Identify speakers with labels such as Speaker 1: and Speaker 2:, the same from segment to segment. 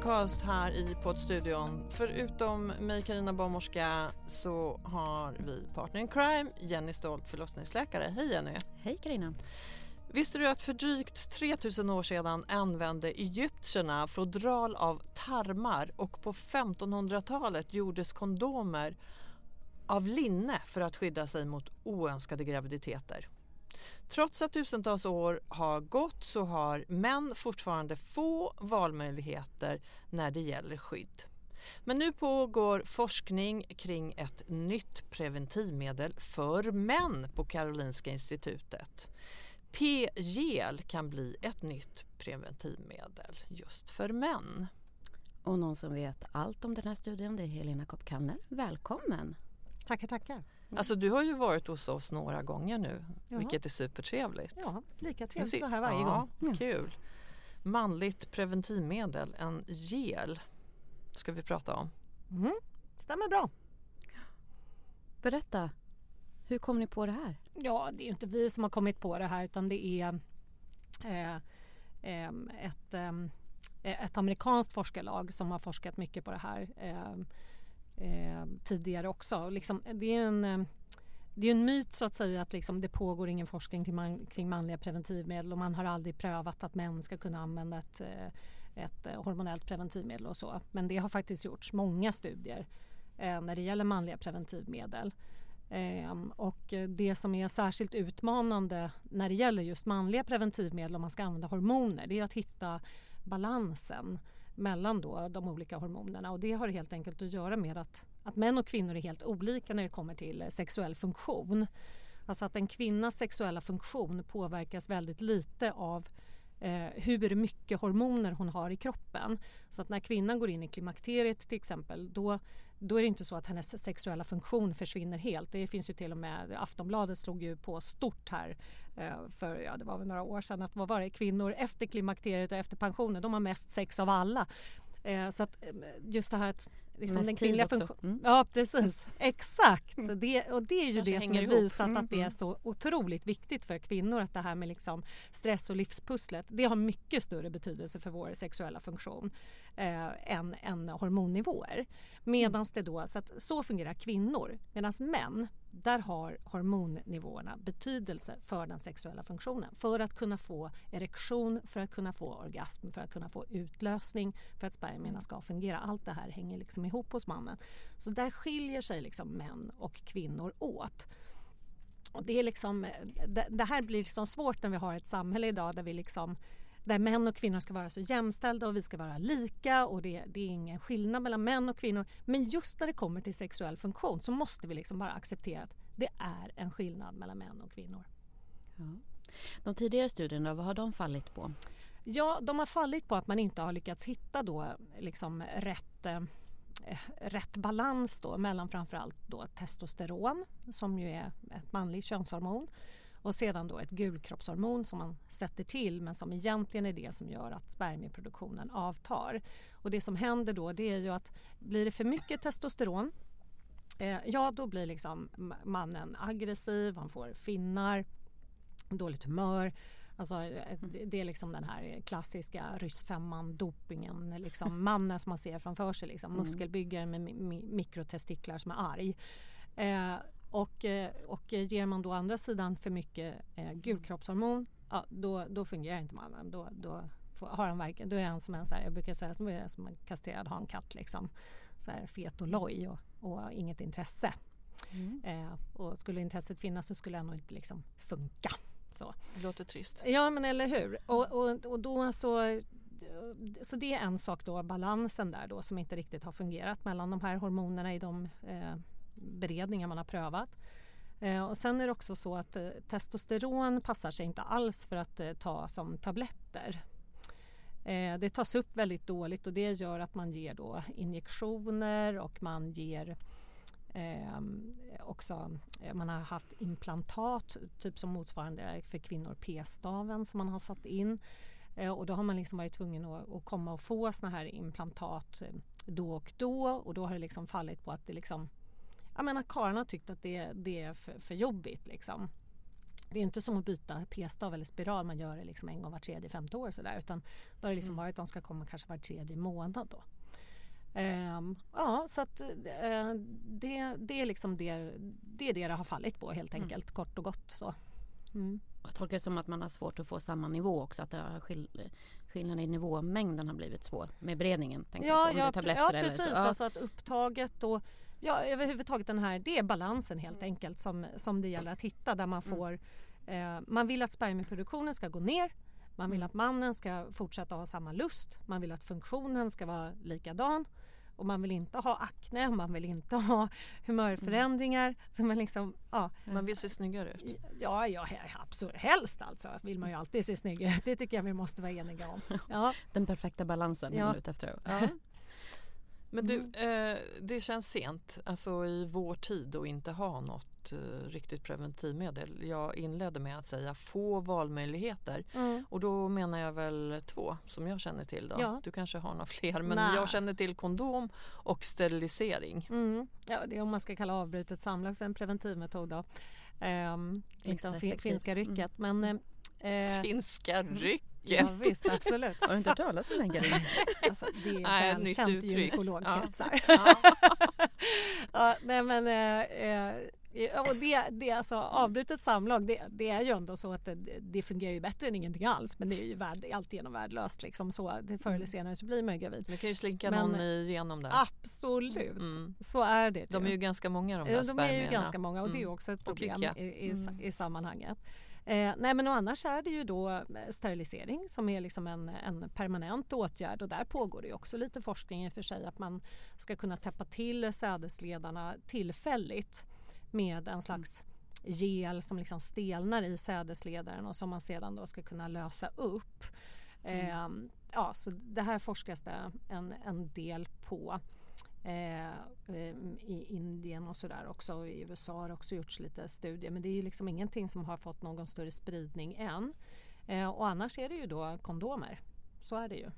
Speaker 1: Podcast här i poddstudion. Förutom mig Karina Barnmorska så har vi partner in crime, Jenny Stolt förlossningsläkare. Hej Jenny!
Speaker 2: Hej Karina.
Speaker 1: Visste du att för drygt 3000 år sedan använde egyptierna fodral av tarmar och på 1500-talet gjordes kondomer av linne för att skydda sig mot oönskade graviditeter. Trots att tusentals år har gått så har män fortfarande få valmöjligheter när det gäller skydd. Men nu pågår forskning kring ett nytt preventivmedel för män på Karolinska institutet. P-gel kan bli ett nytt preventivmedel just för män.
Speaker 2: Och någon som vet allt om den här studien det är Helena Kopp-Kamner. Välkommen!
Speaker 3: Tackar, tackar.
Speaker 1: Alltså du har ju varit hos oss några gånger nu,
Speaker 3: Jaha.
Speaker 1: vilket är supertrevligt.
Speaker 3: Ja, lika trevligt att vara här varje
Speaker 1: ja,
Speaker 3: gång. Mm.
Speaker 1: Kul. Manligt preventivmedel, en gel, ska vi prata om.
Speaker 3: Mm. Stämmer bra.
Speaker 2: Berätta, hur kom ni på det här?
Speaker 3: Ja, det är inte vi som har kommit på det här utan det är eh, em, ett, em, ett amerikanskt forskarlag som har forskat mycket på det här eh, tidigare också. Liksom, det är en eh, det är en myt så att säga att liksom det pågår ingen forskning kring, man, kring manliga preventivmedel och man har aldrig prövat att män ska kunna använda ett, eh, ett eh, hormonellt preventivmedel och så. Men det har faktiskt gjorts många studier eh, när det gäller manliga preventivmedel. Ehm, och det som är särskilt utmanande när det gäller just manliga preventivmedel om man ska använda hormoner det är att hitta balansen mellan då de olika hormonerna och det har helt enkelt att göra med att, att män och kvinnor är helt olika när det kommer till eh, sexuell funktion. Alltså att en kvinnas sexuella funktion påverkas väldigt lite av eh, hur mycket hormoner hon har i kroppen. Så att när kvinnan går in i klimakteriet till exempel då, då är det inte så att hennes sexuella funktion försvinner helt. Det finns ju till och med, Aftonbladet slog ju på stort här eh, för, ja det var väl några år sedan att vad var det, kvinnor efter klimakteriet och efter pensionen de har mest sex av alla. Eh, så att eh, just det här att liksom den kvinnliga funktionen.
Speaker 2: Mm.
Speaker 3: Ja precis, exakt. Det, och det är ju
Speaker 1: Kanske
Speaker 3: det som är
Speaker 1: ihop.
Speaker 3: visat att det är
Speaker 1: Mm.
Speaker 3: så otroligt viktigt för kvinnor att det här med liksom stress och livspusslet det har mycket större betydelse för vår sexuella funktion eh, än, än hormonnivåer. Medan det då, så att så fungerar kvinnor. Medan män, där har hormonnivåerna betydelse för den sexuella funktionen. För att kunna få erektion, för att kunna få orgasm, för att kunna få utlösning, för att spermierna ska fungera. Allt det här hänger liksom ihop hos mannen. Så där skiljer sig liksom män och kvinnor åt. Och det, är liksom, eh, det, det här blir liksom svårt när vi har ett samhälle idag där vi liksom där män och kvinnor ska vara så jämställda och vi ska vara lika och det, det är ingen skillnad mellan män och kvinnor. Men just när det kommer till sexuell funktion så måste vi liksom bara acceptera att det är en skillnad mellan män och kvinnor.
Speaker 2: Ja. De tidigare studierna, vad har de fallit på?
Speaker 3: Ja, de har fallit på att man inte har lyckats hitta då liksom rätt, eh, rätt balans då mellan framförallt då testosteron som ju är ett manligt könshormon och sedan då ett gulkroppshormon som man sätter till men som egentligen är det som gör att spermieproduktionen avtar. Och det som händer då det är ju att blir det för mycket testosteron eh, ja då blir liksom mannen aggressiv, han får finnar, dåligt humör. Alltså, eh, det- är liksom den här klassiska ryssfemman, dopingen, liksom mannen som man ser framför sig, liksom, muskelbyggaren med mi- mi- mikrotestiklar som är arg. Eh, och, eh, och ger man då andra sidan för mycket eh, gulkroppshormon, ja, då, då fungerar inte mannen. Då, då, får, har han verkligen, då är han som en, så här, jag brukar säga som, är som en kastrerad hankatt. Liksom. Så här, fet och loj och, och inget intresse. Eh, och skulle intresset finnas så skulle han nog inte liksom funka. Så.
Speaker 1: Det låter trist.
Speaker 3: Ja men eller hur. Och, och, och då så så det är en sak då, balansen där då som inte riktigt har fungerat mellan de här hormonerna i de eh, beredningar man har prövat. Eh, och sen är det också så att eh, testosteron passar sig inte alls för att eh, ta som tabletter. Det tas upp väldigt dåligt och det gör att man ger då injektioner och man ger ehm, eh, också, man har haft implantat, typ som motsvarande för kvinnor p-staven som man har satt in. Eh, och då har man liksom varit tvungen att, att komma och få såna här implantat då och då och då har det liksom fallit på att det liksom jag menar karlarna har tyckt att det, det är för, för jobbigt liksom. Det är inte som att byta p-stav eller spiral, man gör det liksom en gång var tredje, femte år sådär utan då har det liksom mm. varit att de ska komma kanske var tredje månad då. Um, ja, så att uh, det, det är liksom det, det är det det har fallit på helt mm. enkelt, mm. kort och gott så.
Speaker 2: Mm. Jag tolkar det som att man har svårt att få samma nivå också, att skill skillnaden i nivåmängden har blivit svår med beredningen.
Speaker 3: Ja, ja, ja, precis, ja. alltså att upptaget och ja, överhuvudtaget den här, det är balansen helt enkelt som, som det gäller att hitta där man mm. får eh, man vill att spermieproduktionen ska gå ner man vill mm. att mannen ska fortsätta ha samma lust man vill att funktionen ska vara likadan och man vill inte ha akne, man vill inte ha humörförändringar. Mm. Så man, liksom, ja.
Speaker 1: man vill se snyggare ut?
Speaker 3: Ja, ja absolut. helst alltså vill man ju alltid se snyggare ut. Det tycker jag vi måste vara eniga om. Ja.
Speaker 2: Den perfekta balansen ja. ute efter. Ja.
Speaker 1: Men du, mm. eh, det känns sent, alltså i vår tid att inte ha något eh, riktigt preventivmedel. Jag inledde med att säga få valmöjligheter mm. och då menar jag väl två som jag känner till. Då. Ja. Du kanske har några fler men Nä. jag känner till kondom och sterilisering.
Speaker 3: Mm. Ja, det är om man ska kalla avbrutet samlag för en preventivmetod. Då. Ehm, liksom finska rycket. Men,
Speaker 1: eh, Eh, Finska rycket.
Speaker 3: Ja, visst, absolut.
Speaker 2: Har du inte hört talas om den grejen?
Speaker 3: Alltså, det är välkänt gynekologkretsar. Ja. ja, nej men, eh, eh, och det, det alltså, avbrutet samlag det, det, är ju ändå så att det, det, fungerar ju bättre än ingenting alls men det är ju värd, alltigenom värdelöst. Liksom, så, det, förr eller mm. senare så blir man ju gravid.
Speaker 1: Det kan ju slinka men, någon igenom det.
Speaker 3: Absolut, mm. så är det.
Speaker 1: De är ju ganska många de där
Speaker 3: De är ju ganska många och det är mm. också ett problem i, i, mm. i sammanhanget. Eh, nej men och annars är det ju då eh, sterilisering som är liksom en, en permanent åtgärd och där pågår det också lite forskning i och för sig att man ska kunna täppa till sädesledarna tillfälligt med en slags gel som liksom stelnar i sädesledaren och som man sedan då ska kunna lösa upp. Mm. Eh, ja, så det här forskas det en, en del på. Eh, eh i Indien och sådär också. I USA har det också gjorts lite studier men det är liksom ingenting som har fått någon större spridning än. Eh, och annars är det ju då kondomer. Så är det ju.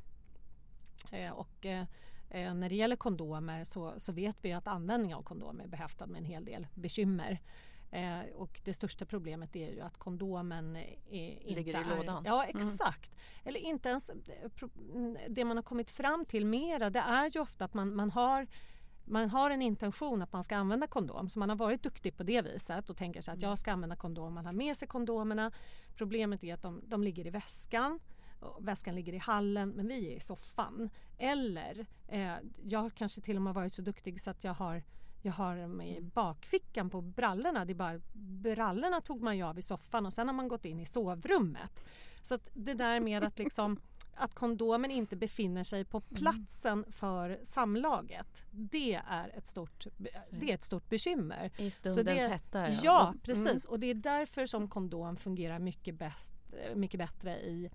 Speaker 3: Eh, och eh, eh när det gäller kondomer så, så, vet vi att användning av kondomer är behäftad med en hel del bekymmer. Eh, och det största problemet är ju att kondomen är,
Speaker 1: ligger
Speaker 3: i
Speaker 1: lådan.
Speaker 3: Ja mm. exakt. Mm. Eller inte ens mm, det man har kommit fram till mera det är ju ofta att man, man har man har en intention att man ska använda kondom så man har varit duktig på det viset och tänker sig att jag ska använda kondom. Man har med sig kondomerna. Problemet är att de, de ligger i väskan väskan ligger i hallen men vi är i soffan. Eller eh, jag kanske till och med varit så duktig så att jag har jag har dem i bakfickan på brallorna. Det bara, brallorna tog man ju av i soffan och sen har man gått in i sovrummet. Så det där med att liksom att kondomen inte befinner sig på mm. platsen för samlaget. Det är ett stort, det är ett stort bekymmer.
Speaker 2: I stundens det, hetta.
Speaker 3: Ja, ja mm. precis. Mm. Och det är därför som kondom fungerar mycket, bäst, mycket bättre i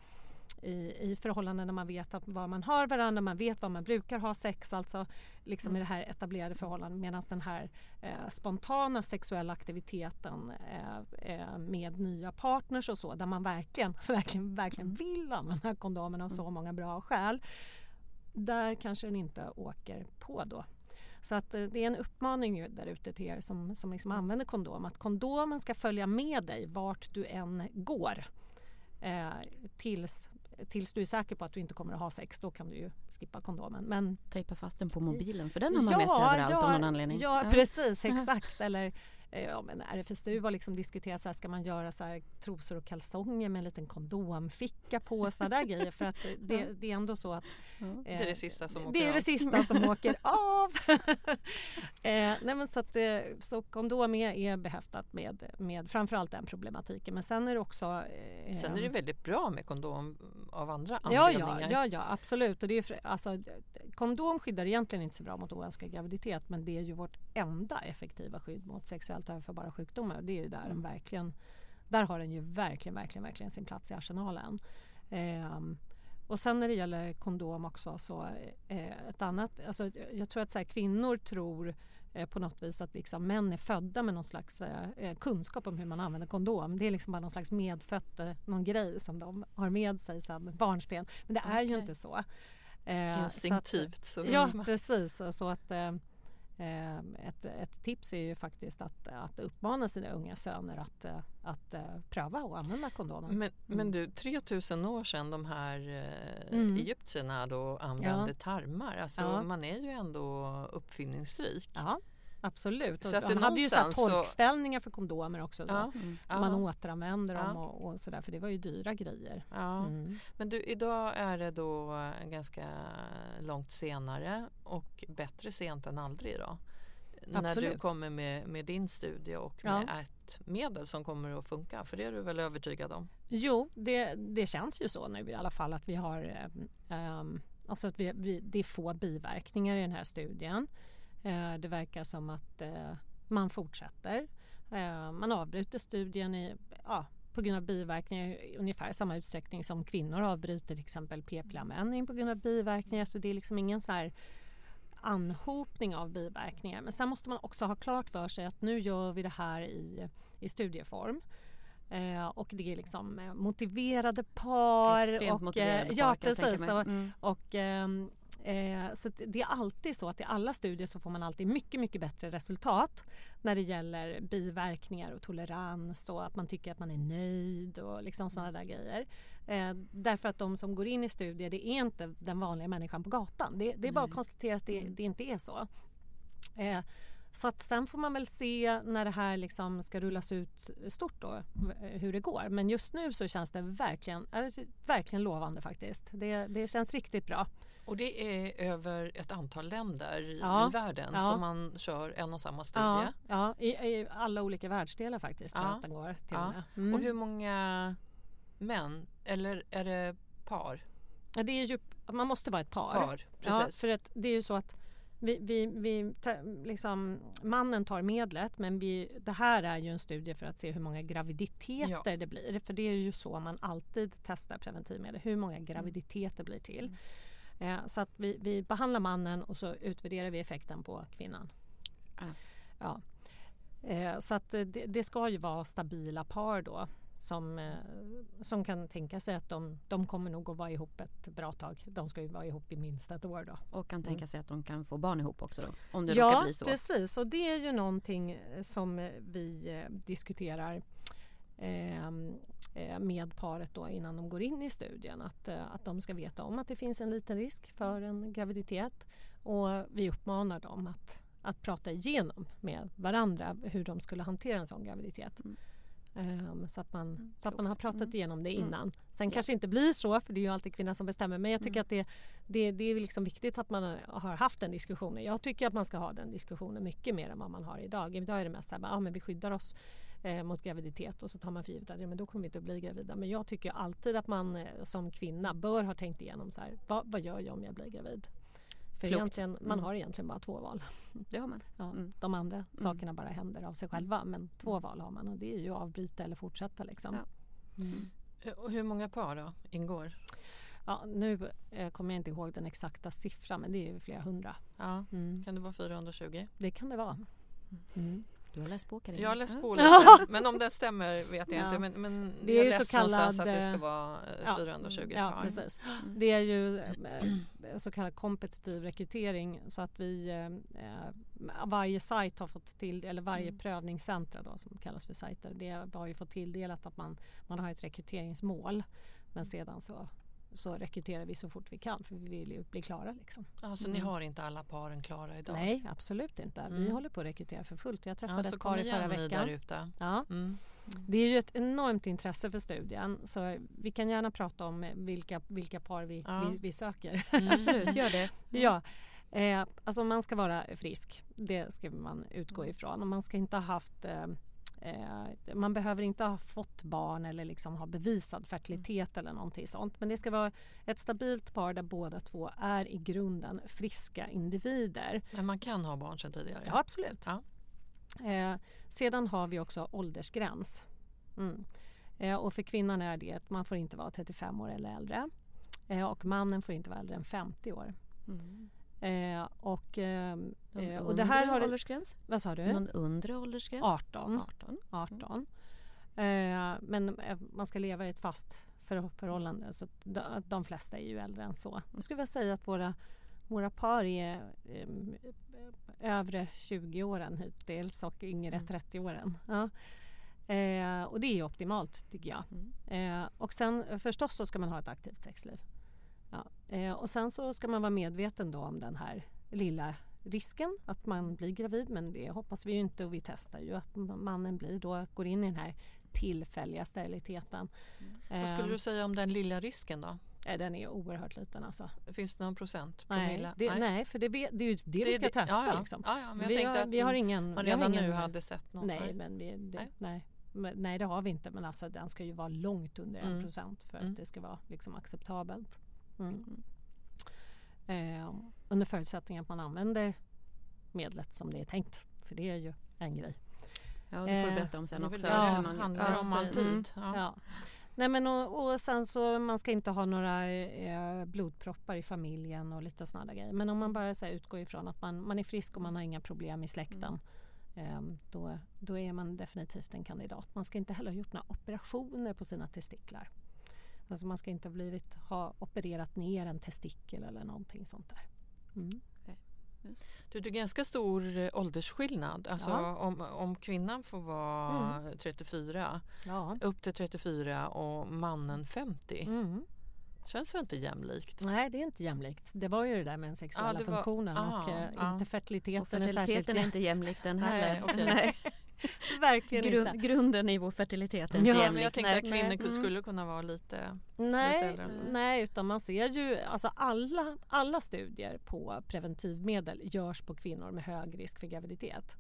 Speaker 3: i, i förhållanden när man vet vad man har varandra, man vet vad man brukar ha sex, alltså liksom mm. i det här etablerade förhållandet medan den här eh, spontana sexuella aktiviteten eh, eh, med nya partners och så där man verkligen, verkligen, verkligen vill använda kondomen av så mm. många bra skäl. Där kanske den inte åker på då. Så att eh, det är en uppmaning där ute till er som, som liksom använder kondom att kondomen ska följa med dig vart du än går. Eh, tills tills du är säker på att du inte kommer att ha sex, då kan du ju skippa kondomen. Men,
Speaker 2: Tejpa fast den på mobilen, för den har man ja, med sig överallt ja, av någon anledning.
Speaker 3: Ja, ja. precis, exakt. Eller ja, men RFSU har liksom diskuterat så här, ska man göra så här, trosor och kalsonger med en liten kondomficka på och sådana där grejer för att det, det, är ändå så att
Speaker 1: eh, det är det sista som åker
Speaker 3: Det är
Speaker 1: av.
Speaker 3: det sista som åker av. eh, nej men så, att, eh, så kondom är, är behäftat med, med framförallt den problematiken men sen är det också
Speaker 1: eh, Sen är det väldigt bra med kondom av andra
Speaker 3: ja,
Speaker 1: anledningar.
Speaker 3: Ja, ja, ja absolut. Och det är, alltså, kondom skyddar egentligen inte så bra mot oönskad graviditet men det är ju vårt enda effektiva skydd mot sexuellt överförbara sjukdomar. Det är ju där mm. den verkligen där har den ju verkligen, verkligen, verkligen sin plats i arsenalen. Eh, och sen när det gäller kondom också så eh, ett annat, alltså jag tror att så här, kvinnor tror eh, på något vis att liksom män är födda med någon slags eh, eh, kunskap om hur man använder kondom. Det är liksom bara någon slags medfött, någon grej som de har med sig sedan barnsben. Men det är ju inte så.
Speaker 1: Instinktivt. Så,
Speaker 3: att, så ja, precis. Så att ett, ett, tips är ju faktiskt att, att uppmana sina unga söner att, eh, att eh, pröva och använda kondomer.
Speaker 1: Men, mm. men du, 3000 år sedan de här eh, mm. egyptierna då använde ja. tarmar. Alltså, ja. Man är ju ändå uppfinningsrik.
Speaker 3: Ja. Absolut. Så att de hade ju så torkställningar så... för kondomer också. Så. Ja, mm. Man ja. återanvänder dem ja. och, och sådär för det var ju dyra grejer.
Speaker 1: Ja. Mm. Men du, idag är det då ganska långt senare och bättre sent än aldrig då? Absolut. När du kommer med, med din studie och med ett medel som kommer att funka. För det är du väl övertygad om?
Speaker 3: Jo, det, det känns ju så nu i alla fall att vi har um, Alltså att vi, vi, det är få biverkningar i den här studien. Eh, det verkar som att eh, man fortsätter. Eh, man avbryter studien i, ja, på grund av biverkningar i ungefär samma utsträckning som kvinnor avbryter till exempel p-pillanvändning på grund av biverkningar. Så det är liksom ingen så här anhopning av biverkningar. Men sen måste man också ha klart för sig att nu gör vi det här i, i studieform. Eh, och det är liksom motiverade par.
Speaker 2: Extremt
Speaker 3: och,
Speaker 2: motiverade
Speaker 3: par, ja, precis. Och, mm. och eh, Eh, så det är alltid så att i alla studier så får man alltid mycket, mycket bättre resultat när det gäller biverkningar och tolerans och att man tycker att man är nöjd och liksom sådana där grejer. Eh, därför att de som går in i studier, det är inte den vanliga människan på gatan. Det, det är bara att konstatera att det, det inte är så. Eh, så att sen får man väl se när det här liksom ska rullas ut stort då, hur det går. Men just nu så känns det verkligen, verkligen lovande faktiskt. Det, det känns riktigt bra.
Speaker 1: Och det är över ett antal länder ja, i världen ja. som man kör en och samma studie?
Speaker 3: Ja, i, i, alla olika världsdelar faktiskt. Ja. Den går till ja.
Speaker 1: Mm. Och hur många män, eller är det par?
Speaker 3: Ja, det är ju, man måste vara ett par.
Speaker 1: par precis.
Speaker 3: Ja, för att det är ju så att vi, vi, vi liksom, mannen tar medlet men vi, det här är ju en studie för att se hur många graviditeter ja. det blir. För det är ju så man alltid testar preventivmedel, hur många graviditeter blir till. Eh, så att vi, vi, behandlar mannen och så utvärderar vi effekten på kvinnan. Mm. Ja. Eh, så att det, det, ska ju vara stabila par då som, eh, som kan tänka sig att de, de kommer nog att vara ihop ett bra tag. De ska ju vara ihop i minst ett år då.
Speaker 2: Och kan tänka mm. sig att de kan få barn ihop också då, om det
Speaker 3: ja,
Speaker 2: bli så?
Speaker 3: Ja precis och det är ju någonting som vi diskuterar eh, med paret då innan de går in i studien. Att, eh, att de ska veta om att det finns en liten risk för en graviditet och vi uppmanar dem att, att prata igenom med varandra hur de skulle hantera en sån graviditet. Mm. Um, så, att man, mm, så att man har pratat mm. igenom det mm. innan. Sen ja. kanske inte blir så, för det är ju alltid kvinnan som bestämmer. Men jag tycker mm. att det, det, det är liksom viktigt att man har haft den diskussionen. Jag tycker att man ska ha den diskussionen mycket mer än vad man har idag. Idag är det mest så här, ja, men vi skyddar oss eh, mot graviditet och så tar man för givet att ja, men då kommer vi inte att bli gravida. Men jag tycker alltid att man eh, som kvinna bör ha tänkt igenom så här, vad, vad gör jag om jag blir gravid? För egentligen, mm. man har egentligen bara två val.
Speaker 2: Det har man.
Speaker 3: Ja, mm. De andra mm. sakerna bara händer av sig själva men två mm. val har man och det är ju att avbryta eller fortsätta. Liksom. Ja.
Speaker 1: Mm. Och hur många par då ingår?
Speaker 3: Ja, nu eh, kommer jag inte ihåg den exakta siffran men det är flera hundra.
Speaker 1: Ja. Mm. Kan det vara 420?
Speaker 3: Det kan det vara.
Speaker 2: Mm. Du har läst på Carina.
Speaker 1: Jag har läst på lite, men om det stämmer vet jag ja. inte. Men, men
Speaker 3: det är
Speaker 1: jag
Speaker 3: så kallad,
Speaker 1: att det ska vara 420
Speaker 3: eh, ja, ja, precis. Mm. Det är ju eh, så kallad kompetitiv rekrytering så att vi eh, varje sajt har fått till eller varje mm. prövningscentra då som kallas för sajter det har ju fått tilldelat att man, man har ett rekryteringsmål men sedan så så rekryterar vi så fort vi kan för vi vill ju bli klara. Liksom.
Speaker 1: Ja, så
Speaker 3: Mm.
Speaker 1: ni har inte alla paren klara idag?
Speaker 3: Nej, absolut inte. Vi
Speaker 1: Mm.
Speaker 3: håller på att rekrytera för fullt. Jag
Speaker 1: Ja,
Speaker 3: träffade
Speaker 1: så
Speaker 3: ett par i förra veckan.
Speaker 1: ute.
Speaker 3: Ja,
Speaker 1: Mm.
Speaker 3: det är ju ett enormt intresse för studien så vi kan gärna prata om vilka, vilka par vi,
Speaker 1: Ja.
Speaker 3: vi, vi söker.
Speaker 1: Mm.
Speaker 2: Absolut, gör det.
Speaker 3: Ja, eh, alltså man ska vara frisk. Det ska man utgå ifrån. Och man ska inte ha haft eh, eh, man behöver inte ha fått barn eller liksom ha bevisad fertilitet eller någonting sånt. Men det ska vara ett stabilt par där båda två är i grunden friska individer.
Speaker 1: Men man kan ha barn sedan tidigare?
Speaker 3: Ja, absolut.
Speaker 1: Ja.
Speaker 3: Eh, sedan har vi också åldersgräns. Mm. Eh, och för kvinnan är det att man får inte vara 35 år eller äldre. Eh, och mannen får inte vara äldre än 50 år.
Speaker 2: Mm.
Speaker 3: Eh, och, eh,
Speaker 2: Någon
Speaker 3: och det här har...
Speaker 2: åldersgräns?
Speaker 3: Vad sa du?
Speaker 2: Någon undre åldersgräns?
Speaker 3: 18.
Speaker 2: 18.
Speaker 3: 18. Eh, men eh, man ska leva i ett fast för, förhållande så de, de flesta är ju äldre än så. Jag skulle vilja säga att våra, våra par är eh, övre 20-åren hittills och yngre
Speaker 2: Mm.
Speaker 3: 30-åren. Ja. Eh, och det är optimalt tycker jag.
Speaker 2: Mm.
Speaker 3: Eh, och sen förstås så ska man ha ett aktivt sexliv. Ja. Eh, och sen så ska man vara medveten då om den här lilla risken att man blir gravid men det hoppas vi ju inte och vi testar ju att mannen blir då, går in i den här tillfälliga steriliteten.
Speaker 1: Vad skulle
Speaker 3: Eh,
Speaker 1: du säga om den lilla risken då?
Speaker 3: eh, den är oerhört liten alltså.
Speaker 1: Finns det någon procent?
Speaker 3: Nej, det, nej. för det, det är ju det, vi
Speaker 1: Det är
Speaker 3: ska testa
Speaker 1: ja, ja.
Speaker 3: liksom.
Speaker 1: Ja, ja, men jag
Speaker 3: vi, har,
Speaker 1: att
Speaker 3: vi har ingen...
Speaker 1: man
Speaker 3: vi har
Speaker 1: redan
Speaker 3: ingen,
Speaker 1: nu hade sett något.
Speaker 3: Nej, men vi,
Speaker 1: Nej.
Speaker 3: nej. Men, nej, det har vi inte. Men alltså, den ska ju vara långt under
Speaker 1: Mm.
Speaker 3: 1 procent för
Speaker 1: Mm.
Speaker 3: att det ska vara liksom, acceptabelt. Mm.
Speaker 2: Mm.
Speaker 3: Eh, under förutsättning att man använder medlet som det är tänkt. För det är ju en grej.
Speaker 2: Ja, det får du
Speaker 3: Eh,
Speaker 2: berätta om sen
Speaker 1: väl
Speaker 2: också.
Speaker 1: det
Speaker 3: Ja,
Speaker 2: man-
Speaker 1: handlar
Speaker 2: ja,
Speaker 1: om alltid.
Speaker 2: Mm.
Speaker 1: Ja.
Speaker 3: Ja. Nej, men och, och sen så man ska inte ha några eh, blodproppar i familjen och lite sådana grejer. Men om man bara så här, utgår ifrån att man, man är frisk och man har inga problem i släkten. Eh, då, då är man definitivt en kandidat. Man ska inte heller ha gjort några operationer på sina testiklar. Alltså man ska inte ha, blivit, ha opererat ner en testikel eller någonting sånt där. Mm.
Speaker 1: Du, det är ganska stor eh, åldersskillnad. Alltså
Speaker 3: Ja.
Speaker 1: om, om kvinnan får vara 34,
Speaker 3: Ja.
Speaker 1: upp till 34 och mannen 50.
Speaker 3: Mm.
Speaker 1: Känns väl inte jämlikt?
Speaker 3: Nej, det är inte jämlikt. Det var ju det där med den sexuella
Speaker 1: det var-
Speaker 3: funktionen
Speaker 1: ah,
Speaker 3: och eh,
Speaker 1: ah.
Speaker 3: inte fertiliteten.
Speaker 2: Och
Speaker 3: är särskilt
Speaker 2: fertiliteten är inte jämlik den
Speaker 1: Nej,
Speaker 2: heller. Nej.
Speaker 3: Verkligen
Speaker 2: Grund,
Speaker 3: inte.
Speaker 2: grunden i vår fertilitet är inte
Speaker 3: Ja,
Speaker 2: jämlik.
Speaker 1: jag tänkte att kvinnor
Speaker 3: Mm.
Speaker 1: skulle kunna vara lite...
Speaker 3: Nej,
Speaker 1: äldre än så.
Speaker 3: nej, utan man ser ju alltså alla, alla studier på preventivmedel görs på kvinnor med hög risk för graviditet.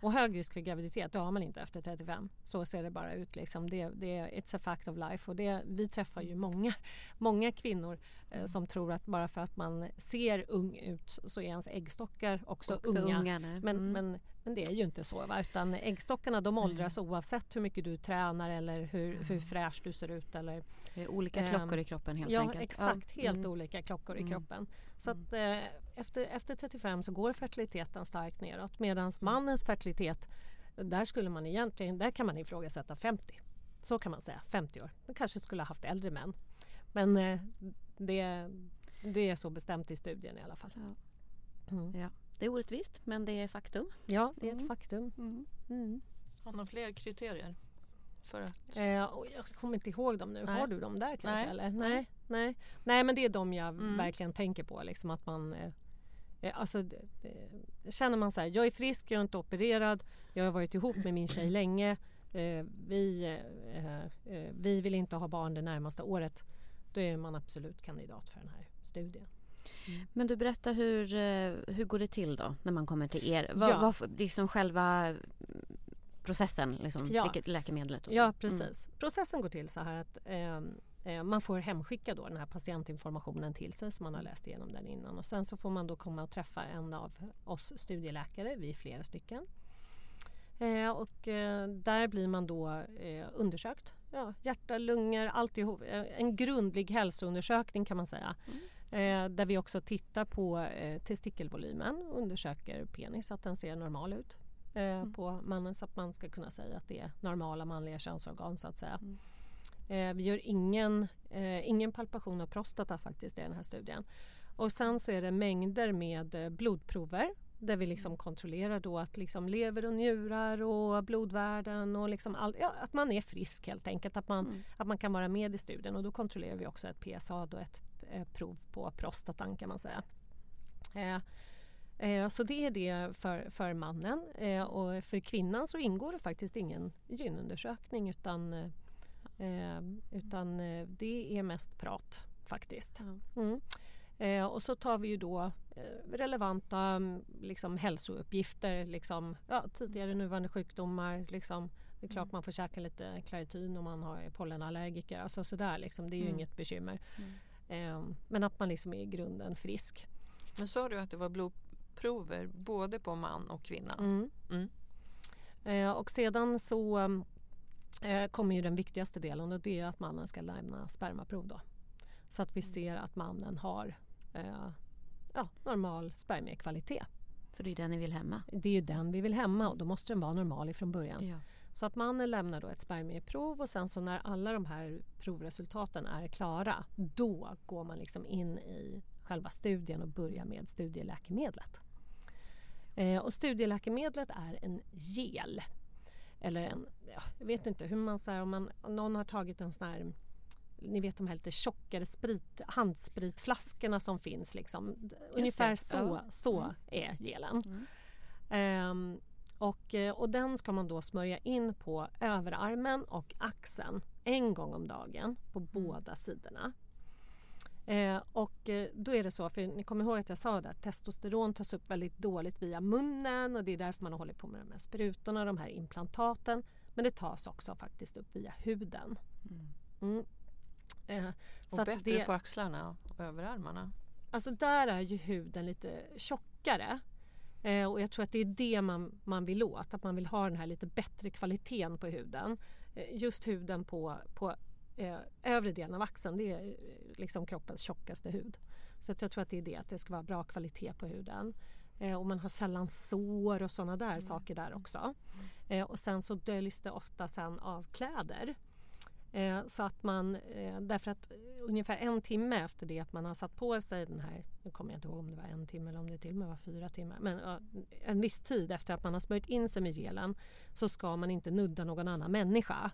Speaker 3: Och hög risk för graviditet det har man inte efter 35. Så ser det bara ut. Liksom. Det, det är it's a fact of life. Och det, vi träffar ju många, många kvinnor som tror att bara för att man ser ung ut så är ens äggstockar också,
Speaker 2: Också
Speaker 3: unga.
Speaker 2: unga, nej.
Speaker 3: Men,
Speaker 2: Mm.
Speaker 3: men, men det är ju inte så. Va? Utan äggstockarna de åldras oavsett hur mycket du tränar eller hur, hur fräsch du ser ut. Eller,
Speaker 2: Det är olika
Speaker 3: Ehm,
Speaker 2: klockor i kroppen helt
Speaker 3: ja,
Speaker 2: enkelt.
Speaker 3: exakt. Helt
Speaker 2: Mm.
Speaker 3: olika klockor i
Speaker 2: Mm.
Speaker 3: kroppen. Så att, eh, efter, efter 35 så går fertiliteten starkt neråt medan mannens fertilitet där skulle man egentligen, där kan man ifrågasätta 50. Så kan man säga, 50 år. Man kanske skulle ha haft äldre män. Men eh, det, det är så bestämt i studien i alla fall.
Speaker 2: Ja.
Speaker 3: Mm.
Speaker 2: Ja. Det är orättvist men det är faktum.
Speaker 3: Ja, det är ett
Speaker 2: Mm.
Speaker 3: faktum.
Speaker 2: Mm.
Speaker 3: Mm.
Speaker 1: Har några fler kriterier? För att...
Speaker 3: Eh, jag kommer inte ihåg dem nu.
Speaker 1: Nej.
Speaker 3: Har du dem där kanske?
Speaker 1: Nej.
Speaker 3: Eller? Nej. Nej. Nej, men det är de jag
Speaker 1: Mm.
Speaker 3: verkligen tänker på. Liksom att man, eh, eh, alltså, det, det, känner man så här, jag är frisk, jag är inte opererad, jag har varit ihop med min tjej länge, eh, vi, eh, eh, vi vill inte ha barn det närmaste året. Då är man absolut kandidat för den här studien.
Speaker 2: Men du berättar hur, eh, hur går det till då när man kommer till er? Vad,
Speaker 3: Ja.
Speaker 2: vad, liksom själva mm, processen, liksom,
Speaker 3: Ja.
Speaker 2: vilket läkemedlet och så.
Speaker 3: Ja, precis. Processen går till så här att eh, eh, man får hemskicka då den här patientinformationen till sig så man har läst igenom den innan och sen så får man då komma och träffa en av oss studieläkare, vi är flera stycken. Eh, och eh, där blir man då eh, undersökt. Ja, hjärta, lungor, alltihop. Eh, en grundlig hälsoundersökning kan man säga. Eh, där vi också tittar på eh, testikelvolymen och undersöker penis, att den ser normal ut eh, på mannen så att man ska kunna säga att det är normala manliga könsorgan så att säga. Eh, vi gör ingen, ingen palpation av prostata faktiskt i den här studien. Och sen så är det mängder med blodprover där vi liksom kontrollerar då att liksom lever och njurar och blodvärden och liksom all, ja, att man är frisk helt enkelt. Att man,
Speaker 2: Mm.
Speaker 3: att man kan vara med i studien och då kontrollerar vi också ett PSA och ett eh, prov på prostatan kan man säga. Eh, eh, så det är det för, för mannen eh, och för kvinnan så ingår det faktiskt ingen gynundersökning utan, eh, utan eh, det är mest prat faktiskt. Mm. Eh, och så tar vi ju då eh, relevanta mm, liksom, hälsouppgifter, liksom, ja, tidigare nuvarande sjukdomar. Liksom. Det är klart
Speaker 2: Mm.
Speaker 3: man får käka lite Claritin om man har pollenallergiker. Alltså sådär, liksom. Det är ju
Speaker 2: Mm.
Speaker 3: inget bekymmer.
Speaker 2: Mm.
Speaker 3: Eh, men att man liksom är i grunden frisk.
Speaker 1: Men sa du att det var blodprover både på man och kvinna?
Speaker 3: Mm.
Speaker 1: Mm.
Speaker 3: Eh, och sedan så eh, kommer ju den viktigaste delen och det är att mannen ska lämna spermaprov då. Så att vi ser att mannen har eh, ja, normal spermiekvalitet.
Speaker 2: För det är den ni vill hemma.
Speaker 3: Det är ju den vi vill hemma och då måste den vara normal ifrån början.
Speaker 2: Ja.
Speaker 3: Så att mannen lämnar då ett spermieprov och sen så när alla de här provresultaten är klara då går man liksom in i själva studien och börjar med studieläkemedlet. Eh, och studieläkemedlet är en gel. Eller en, ja, jag vet inte hur man säger om, man, någon har tagit en sån här ni vet de här lite tjockare sprit, handspritflaskorna som finns. Liksom. Ungefär
Speaker 2: det,
Speaker 3: så,
Speaker 2: ja.
Speaker 3: så
Speaker 2: Mm.
Speaker 3: är gelen.
Speaker 2: Mm.
Speaker 3: Ehm, och, eh, och den ska man då smörja in på överarmen och axeln en gång om dagen på båda sidorna. Eh, och då är det så, för ni kommer ihåg att jag sa det att testosteron tas upp väldigt dåligt via munnen och det är därför man har hållit på med de här sprutorna, de här implantaten. Men det tas också faktiskt upp via huden.
Speaker 2: Mm.
Speaker 3: Mm. Eh,
Speaker 1: Och bättre
Speaker 3: det-
Speaker 1: på axlarna och överarmarna?
Speaker 3: Alltså där är ju huden lite tjockare. Eh, och jag tror att det är det man, man vill åt, att man vill ha den här lite bättre kvaliteten på huden. Eh, just huden på, på eh, övre delen av axeln, det är eh, liksom kroppens tjockaste hud. Så jag tror att det är det, att det ska vara bra kvalitet på huden. Eh, och man har sällan sår och sådana där saker där också. Eh, och sen så döljs det ofta sen av kläder. Eh, så att man, eh, därför att ungefär en timme efter det att man har satt på sig den här, nu kommer jag inte ihåg om det var en timme eller om det till och med var fyra timmar, men en viss tid efter att man har smörjt in sig med gelen så ska man inte nudda någon annan människa.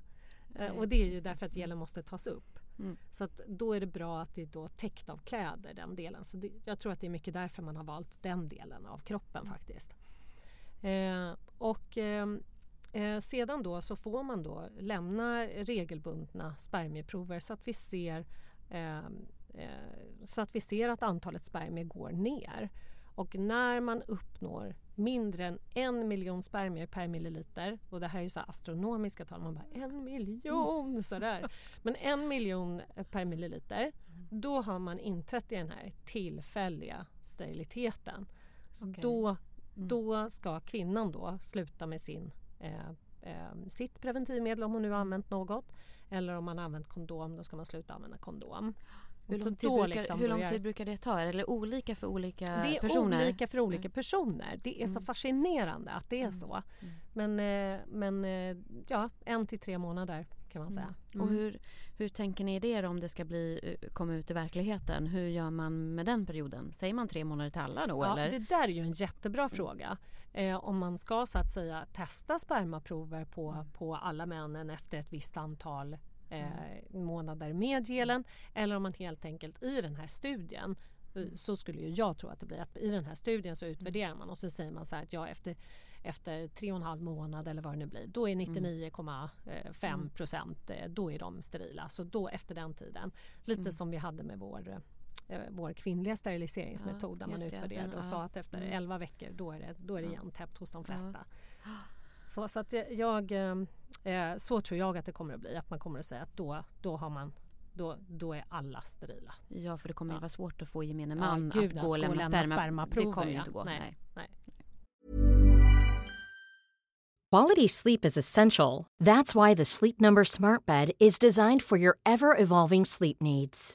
Speaker 3: Eh,
Speaker 2: Nej,
Speaker 3: och det är ju därför att gelen måste tas upp.
Speaker 2: Mm.
Speaker 3: Så att då är det bra att det är då täckt av kläder, den delen. Så det, jag tror att det är mycket därför man har valt den delen av kroppen faktiskt. Eh, och ehm, Eh, sedan då så får man då lämna regelbundna spermieprover så att vi ser eh, eh, så att vi ser att antalet spermier går ner. Och när man uppnår mindre än en miljon spermier per milliliter och det här är ju så astronomiska tal, man bara en miljon sådär. Men en miljon per milliliter, då har man inträtt i den här tillfälliga steriliteten. Så
Speaker 2: Okej.
Speaker 3: då,
Speaker 2: Mm.
Speaker 3: då ska kvinnan då sluta med sin, eh, eh, sitt preventivmedel om hon nu har använt något. Eller om man har använt kondom, då ska man sluta använda kondom.
Speaker 2: Hur, lång
Speaker 3: så
Speaker 2: tid, brukar,
Speaker 3: liksom
Speaker 2: hur lång tid brukar det ta? Det olika för olika
Speaker 3: det är
Speaker 2: personer?
Speaker 3: olika för olika
Speaker 2: Mm.
Speaker 3: personer. Det är så
Speaker 2: Mm.
Speaker 3: fascinerande att det är
Speaker 2: Mm.
Speaker 3: så.
Speaker 2: Mm.
Speaker 3: Men, eh, men eh, ja, en till tre månader kan man säga.
Speaker 2: Och hur, hur tänker ni det om det ska bli, komma ut i verkligheten? Hur gör man med den perioden? Säger man tre månader till alla då
Speaker 3: Ja,
Speaker 2: eller?
Speaker 3: det där är ju en jättebra fråga. Eh, om man ska så att säga testa spermaprover på,
Speaker 2: Mm.
Speaker 3: på alla männen efter ett visst antal eh,
Speaker 2: Mm.
Speaker 3: månader med gelen eller om man helt enkelt i den här studien eh,
Speaker 2: Mm.
Speaker 3: så skulle ju jag tro att det blir att i den här studien så utvärderar man och så säger man så här att ja, efter, efter tre och en halv månad eller vad det nu blir då är 99,5
Speaker 2: Mm.
Speaker 3: procent eh, då är de sterila. Så då efter den tiden lite
Speaker 2: Mm.
Speaker 3: som vi hade med vår eh, vår kvinnliga steriliseringsmetod där man utvärderade
Speaker 2: den,
Speaker 3: och
Speaker 2: ja.
Speaker 3: sa att efter
Speaker 2: Mm.
Speaker 3: 11 veckor då är det, då är det
Speaker 2: Ja.
Speaker 3: igentäppt hos de
Speaker 2: Ja.
Speaker 3: flesta. Så, så, att jag- jag, eh, så tror jag att det kommer att bli, att man kommer att säga att då, då, har man, då, då är alla sterila.
Speaker 2: Ja, för det kommer ju
Speaker 3: Ja.
Speaker 2: vara svårt att få gemene
Speaker 3: Ja,
Speaker 2: man
Speaker 3: gud,
Speaker 2: att gå och lämna, sperma.
Speaker 3: spermaprover,
Speaker 2: Det kommer
Speaker 3: ja.
Speaker 2: inte gå.
Speaker 3: Nej.
Speaker 2: Nej.
Speaker 3: Nej.
Speaker 4: Quality sleep is essential. That's why the Sleep Number Smart Bed is designed for your ever evolving sleep needs.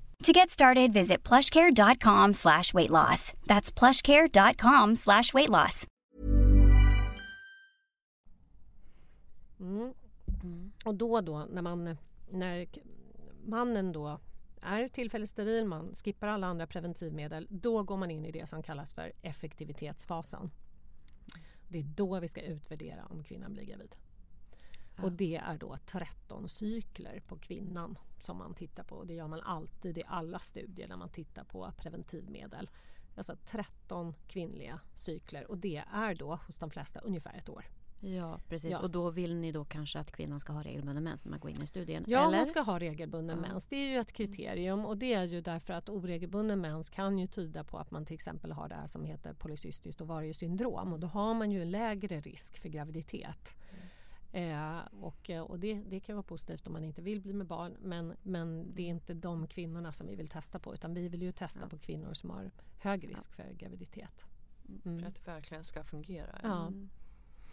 Speaker 5: To get started, visit plushcare.com slash weight loss. That's plushcare.com slash weight loss.
Speaker 3: Mm. Och då och då när man när mannen då är tillfälligt steril, man skippar alla andra preventivmedel, då går man in i det som kallas för effektivitetsfasen. Det är då vi ska utvärdera om kvinnan blir gravid. Och det är då 13 cykler på kvinnan som man tittar på. Det gör man alltid i alla studier när man tittar på preventivmedel. Alltså 13 kvinnliga cykler och det är då hos de flesta ungefär ett år.
Speaker 2: Ja, precis.
Speaker 3: Ja.
Speaker 2: Och då vill ni då kanske att kvinnan ska ha regelbunden mens när man går in i studien?
Speaker 3: Ja,
Speaker 2: eller?
Speaker 3: hon ska ha regelbunden
Speaker 2: Ja.
Speaker 3: mens. Det är ju ett kriterium och det är ju därför att oregelbunden mens kan ju tyda på att man till exempel har det här som heter polycystiskt ovariesyndrom och då har man ju en lägre risk för graviditet. Eh, och eh, och det, det kan vara positivt om man inte vill bli med barn men, men det är inte de kvinnorna som vi vill testa på utan vi vill ju testa på kvinnor som har hög risk för graviditet.
Speaker 1: För att det verkligen ska fungera.
Speaker 3: Ja,
Speaker 1: Men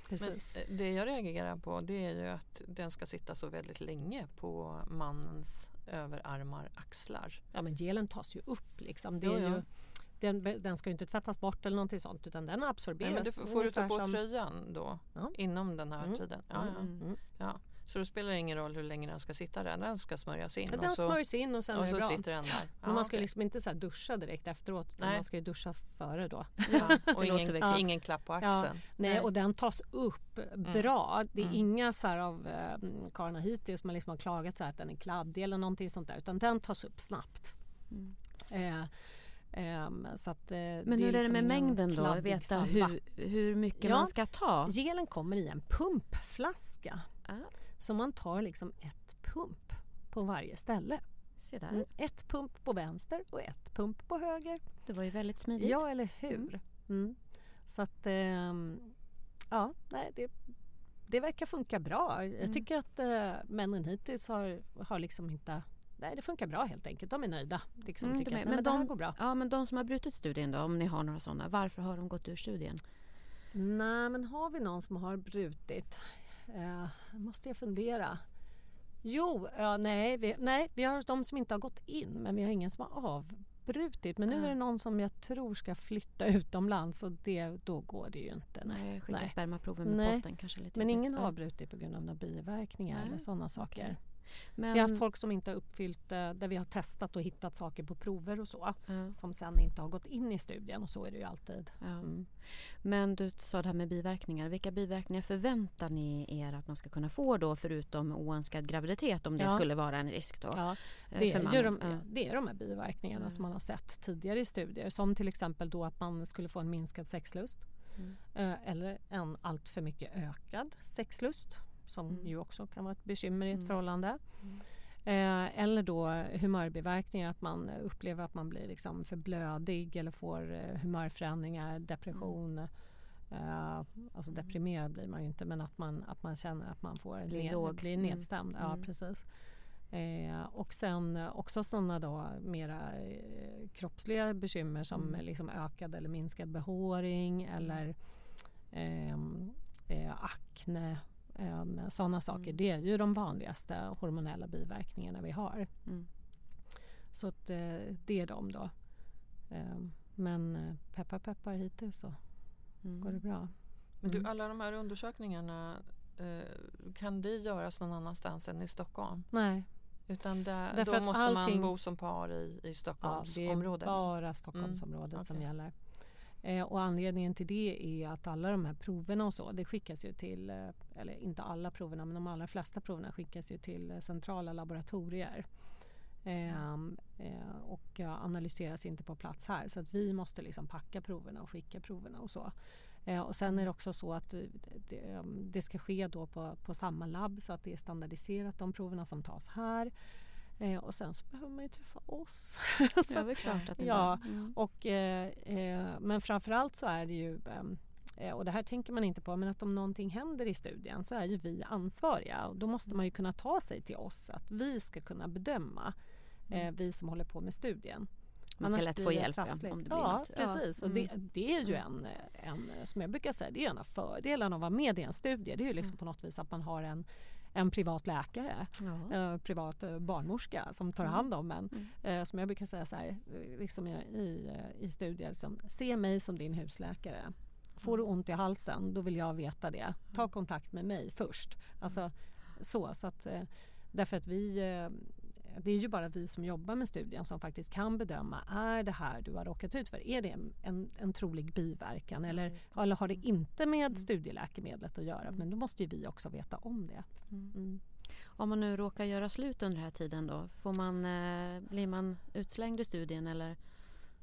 Speaker 3: precis.
Speaker 1: eh, det jag reagerar på det är ju att den ska sitta så väldigt länge på mannens överarmar, axlar.
Speaker 3: Ja men gelen tas ju upp liksom. Det är
Speaker 1: ja.
Speaker 3: ju, den, den ska ju inte tvättas bort eller någonting sånt utan den absorberas.
Speaker 1: Nej, men du, får du ta på
Speaker 3: som-
Speaker 1: tröjan då?
Speaker 3: Ja.
Speaker 1: Inom den här
Speaker 3: Mm.
Speaker 1: tiden? Ja, ja.
Speaker 3: Mm.
Speaker 1: Ja. Så det spelar ingen roll hur länge den ska sitta där? Den ska smörjas in?
Speaker 3: Ja,
Speaker 1: och
Speaker 3: den
Speaker 1: så,
Speaker 3: smörjs in och sen
Speaker 1: och
Speaker 3: är det bra.
Speaker 1: sitter den där?
Speaker 3: Men man ska
Speaker 1: okej.
Speaker 3: liksom inte så duscha direkt efteråt utan
Speaker 1: Nej.
Speaker 3: man ska ju duscha före då.
Speaker 1: Ja, och ingen,
Speaker 3: klokt.
Speaker 1: ingen klapp på
Speaker 3: Ja,
Speaker 1: axeln?
Speaker 3: nej, och den tas upp bra. Det är
Speaker 1: Mm.
Speaker 3: inga så av eh, karlarna hittills som liksom har klagat så att den är kladdig eller någonting sånt där utan den tas upp snabbt. Eh, så att, eh,
Speaker 2: Men
Speaker 3: det
Speaker 2: hur är det
Speaker 3: liksom
Speaker 2: med
Speaker 3: ingen
Speaker 2: mängden då? Veta hur, hur mycket
Speaker 3: Ja.
Speaker 2: man ska ta?
Speaker 3: Gelen kommer i en pumpflaska.
Speaker 2: Ja,
Speaker 3: Så man tar liksom ett pump på varje ställe.
Speaker 2: se där.
Speaker 3: Mm, Ett pump på vänster och ett pump på höger.
Speaker 2: Det var ju väldigt smidigt.
Speaker 3: Ja, eller hur? Mm. Så att, ehm, ja, nej, det, det verkar funka bra.
Speaker 2: Mm.
Speaker 3: Jag tycker att eh, männen hittills har, har liksom inte... Nej, det funkar bra helt enkelt. De är nöjda. Liksom,
Speaker 2: Mm, de
Speaker 3: att,
Speaker 2: är-
Speaker 3: nej, men det här
Speaker 2: de,
Speaker 3: går bra.
Speaker 2: Ja, men de som har brutit studien då, om ni har några sådana, varför har de gått ur studien?
Speaker 3: Nej, men har vi någon som har brutit? Eh, måste jag fundera. Jo, ja, nej, vi, nej, vi har de som inte har gått in men vi har ingen som har avbrutit. Men nu
Speaker 2: Ja.
Speaker 3: är det någon som jag tror ska flytta utomlands och det, då går det ju inte. Nej.
Speaker 2: Nej, skicka
Speaker 3: nej.
Speaker 2: spermaproven med
Speaker 3: Nej.
Speaker 2: posten kanske lite
Speaker 3: Men
Speaker 2: jobbigt.
Speaker 3: ingen har avbrutit på grund av några biverkningar
Speaker 2: Nej,
Speaker 3: eller sådana saker.
Speaker 2: Men,
Speaker 3: Vi har haft folk som inte har uppfyllt, eh, där vi har testat och hittat saker på prover och så.
Speaker 2: ja,
Speaker 3: Som sen inte har gått in i studien och så är det ju alltid. Mm.
Speaker 2: Men du sa det här med biverkningar. Vilka biverkningar förväntar ni er att man ska kunna få då förutom oönskad graviditet om det
Speaker 3: Ja.
Speaker 2: skulle vara en risk då?
Speaker 3: Ja,
Speaker 2: eh,
Speaker 3: det, är ju de?
Speaker 2: Ja.
Speaker 3: det är de här biverkningarna
Speaker 2: Mm.
Speaker 3: som man har sett tidigare i studier. Som till exempel då att man skulle få en minskad sexlust.
Speaker 2: Mm.
Speaker 3: Eh, eller en allt för mycket ökad sexlust. Som
Speaker 2: Mm.
Speaker 3: ju också kan vara ett bekymmer i ett
Speaker 2: Mm.
Speaker 3: förhållande. Eh, eller då humörbiverkningar, att man upplever att man blir liksom för blödig eller får eh, humörförändringar, depression. Eh, alltså deprimerad blir man ju inte men att man, att man känner att man får
Speaker 2: Blir
Speaker 3: ned,
Speaker 2: låg.
Speaker 3: blir
Speaker 2: Mm.
Speaker 3: nedstämd. Ja,
Speaker 2: Mm.
Speaker 3: precis. Eh, och sen också sådana då mera eh, kroppsliga bekymmer som
Speaker 2: Mm.
Speaker 3: liksom ökad eller minskad behåring eller ehm, eh, akne. Um, sådana saker.
Speaker 2: Mm.
Speaker 3: Det är ju de vanligaste hormonella biverkningarna vi har.
Speaker 2: Mm.
Speaker 3: Så att, eh, det är de då. Ehm, men eh, peppar peppar hittills så
Speaker 2: Mm.
Speaker 3: går det bra.
Speaker 1: Men du,
Speaker 3: Mm.
Speaker 1: alla de här undersökningarna eh, kan det göras någon annanstans än i Stockholm?
Speaker 3: Nej,
Speaker 1: Utan där,
Speaker 3: Därför
Speaker 1: då måste
Speaker 3: allting-
Speaker 1: man bo som par i, i
Speaker 3: ja, det är
Speaker 1: Stockholmsområdet?
Speaker 3: bara Stockholmsområdet som
Speaker 1: okej.
Speaker 3: gäller. Eh, och anledningen till det är att alla de här proverna och så, det skickas ju till, eh, eller inte alla proverna, men de allra flesta proverna skickas ju till eh, centrala laboratorier. Eh, eh, och analyseras inte på plats här så att vi måste liksom packa proverna och skicka proverna och så. Eh, och sen är det också så att eh, det, ehm, det, ska ske då på, på samma labb så att det är standardiserat de proverna som tas här. Eh, och sen så behöver man ju träffa oss.
Speaker 2: så, ja, det är klart att
Speaker 3: ja, mm. och, eh, eh, Men framförallt så är det ju eh, och det här tänker man inte på, men att om någonting händer i studien så är ju vi ansvariga och då måste man ju kunna ta sig till oss att vi ska kunna bedöma, eh, mm. vi som håller på med studien.
Speaker 2: Man ska lätt få hjälp ja, om det blir
Speaker 3: ja,
Speaker 2: något.
Speaker 3: precis. Mm. Och det, mm. det, är ju en, en, som jag brukar säga, det är en av fördelarna att vara med i en studie. Det är ju liksom mm. på något vis att man har en en privat läkare, ja. eh, privat eh, barnmorska som tar mm. hand om en. Mm. Eh, som jag brukar säga så här, liksom i, i, studier, liksom, se mig som din husläkare. Får du mm. ont i halsen, då vill jag veta det. Ta mm. kontakt med mig först. Alltså, så, så att, därför att vi det är ju bara vi som jobbar med studien som faktiskt kan bedöma är det här du har råkat ut för, är det en, en, en trolig biverkan eller, ja, eller har det inte med mm. studieläkemedlet att göra? Mm. Men då måste ju vi också veta om det. Mm. mm.
Speaker 2: Om man nu råkar göra slut under den här tiden då, får man, eh, blir man utslängd i studien eller?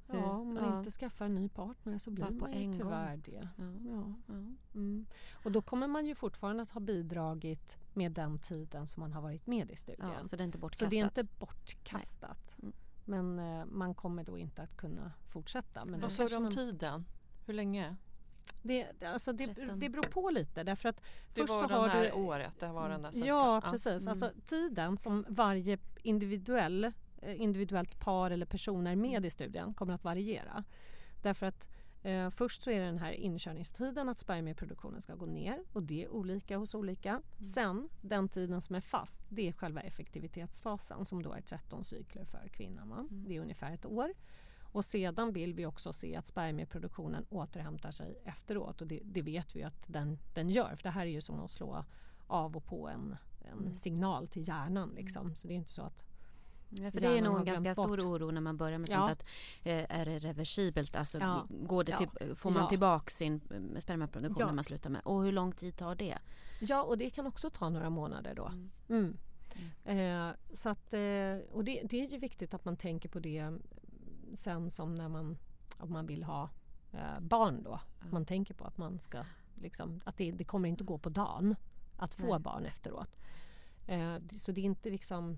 Speaker 3: Ja, om man ja. inte skaffar en ny partner så blir man ju tyvärr gång. det. Ja. Ja. Mm. Och då kommer man ju fortfarande att ha bidragit med den tiden som man har varit med i studien.
Speaker 2: Så det är inte bortkastat?
Speaker 3: Så det är inte bortkastat. Mm. Men eh, man kommer då inte att kunna fortsätta. Men
Speaker 1: Vad sa du om tiden? Hur länge?
Speaker 3: Det, alltså det, det beror på lite därför att
Speaker 1: Det var så har här du, året, det var den där
Speaker 3: Ja precis, mm. alltså tiden som varje individuell individuellt par eller personer med i studien kommer att variera. Därför att eh, först så är det den här inkörningstiden att spermieproduktionen ska gå ner och det är olika hos olika. Mm. Sen den tiden som är fast det är själva effektivitetsfasen som då är 13 cykler för kvinnan. Mm. Det är ungefär ett år. Och sedan vill vi också se att spermieproduktionen återhämtar sig efteråt och det, det vet vi att den, den gör för det här är ju som att slå av och på en, en mm. signal till hjärnan. Liksom. Så det är inte så att
Speaker 2: Ja, för det är nog en ganska bort. stor oro när man börjar med ja. sånt att eh, är det reversibelt? Alltså ja. går det till, får man ja. tillbaka sin eh, spermaproduktion ja. när man slutar med? Och hur lång tid tar det?
Speaker 3: Ja och det kan också ta några månader då. Mm. Mm. Mm. Eh, så att, eh, och det, det, är ju viktigt att man tänker på det sen som när man, om man vill ha barn då. Man tänker på att man ska liksom, att det, det kommer inte gå på dagen att få Nej. barn efteråt. Så det är inte liksom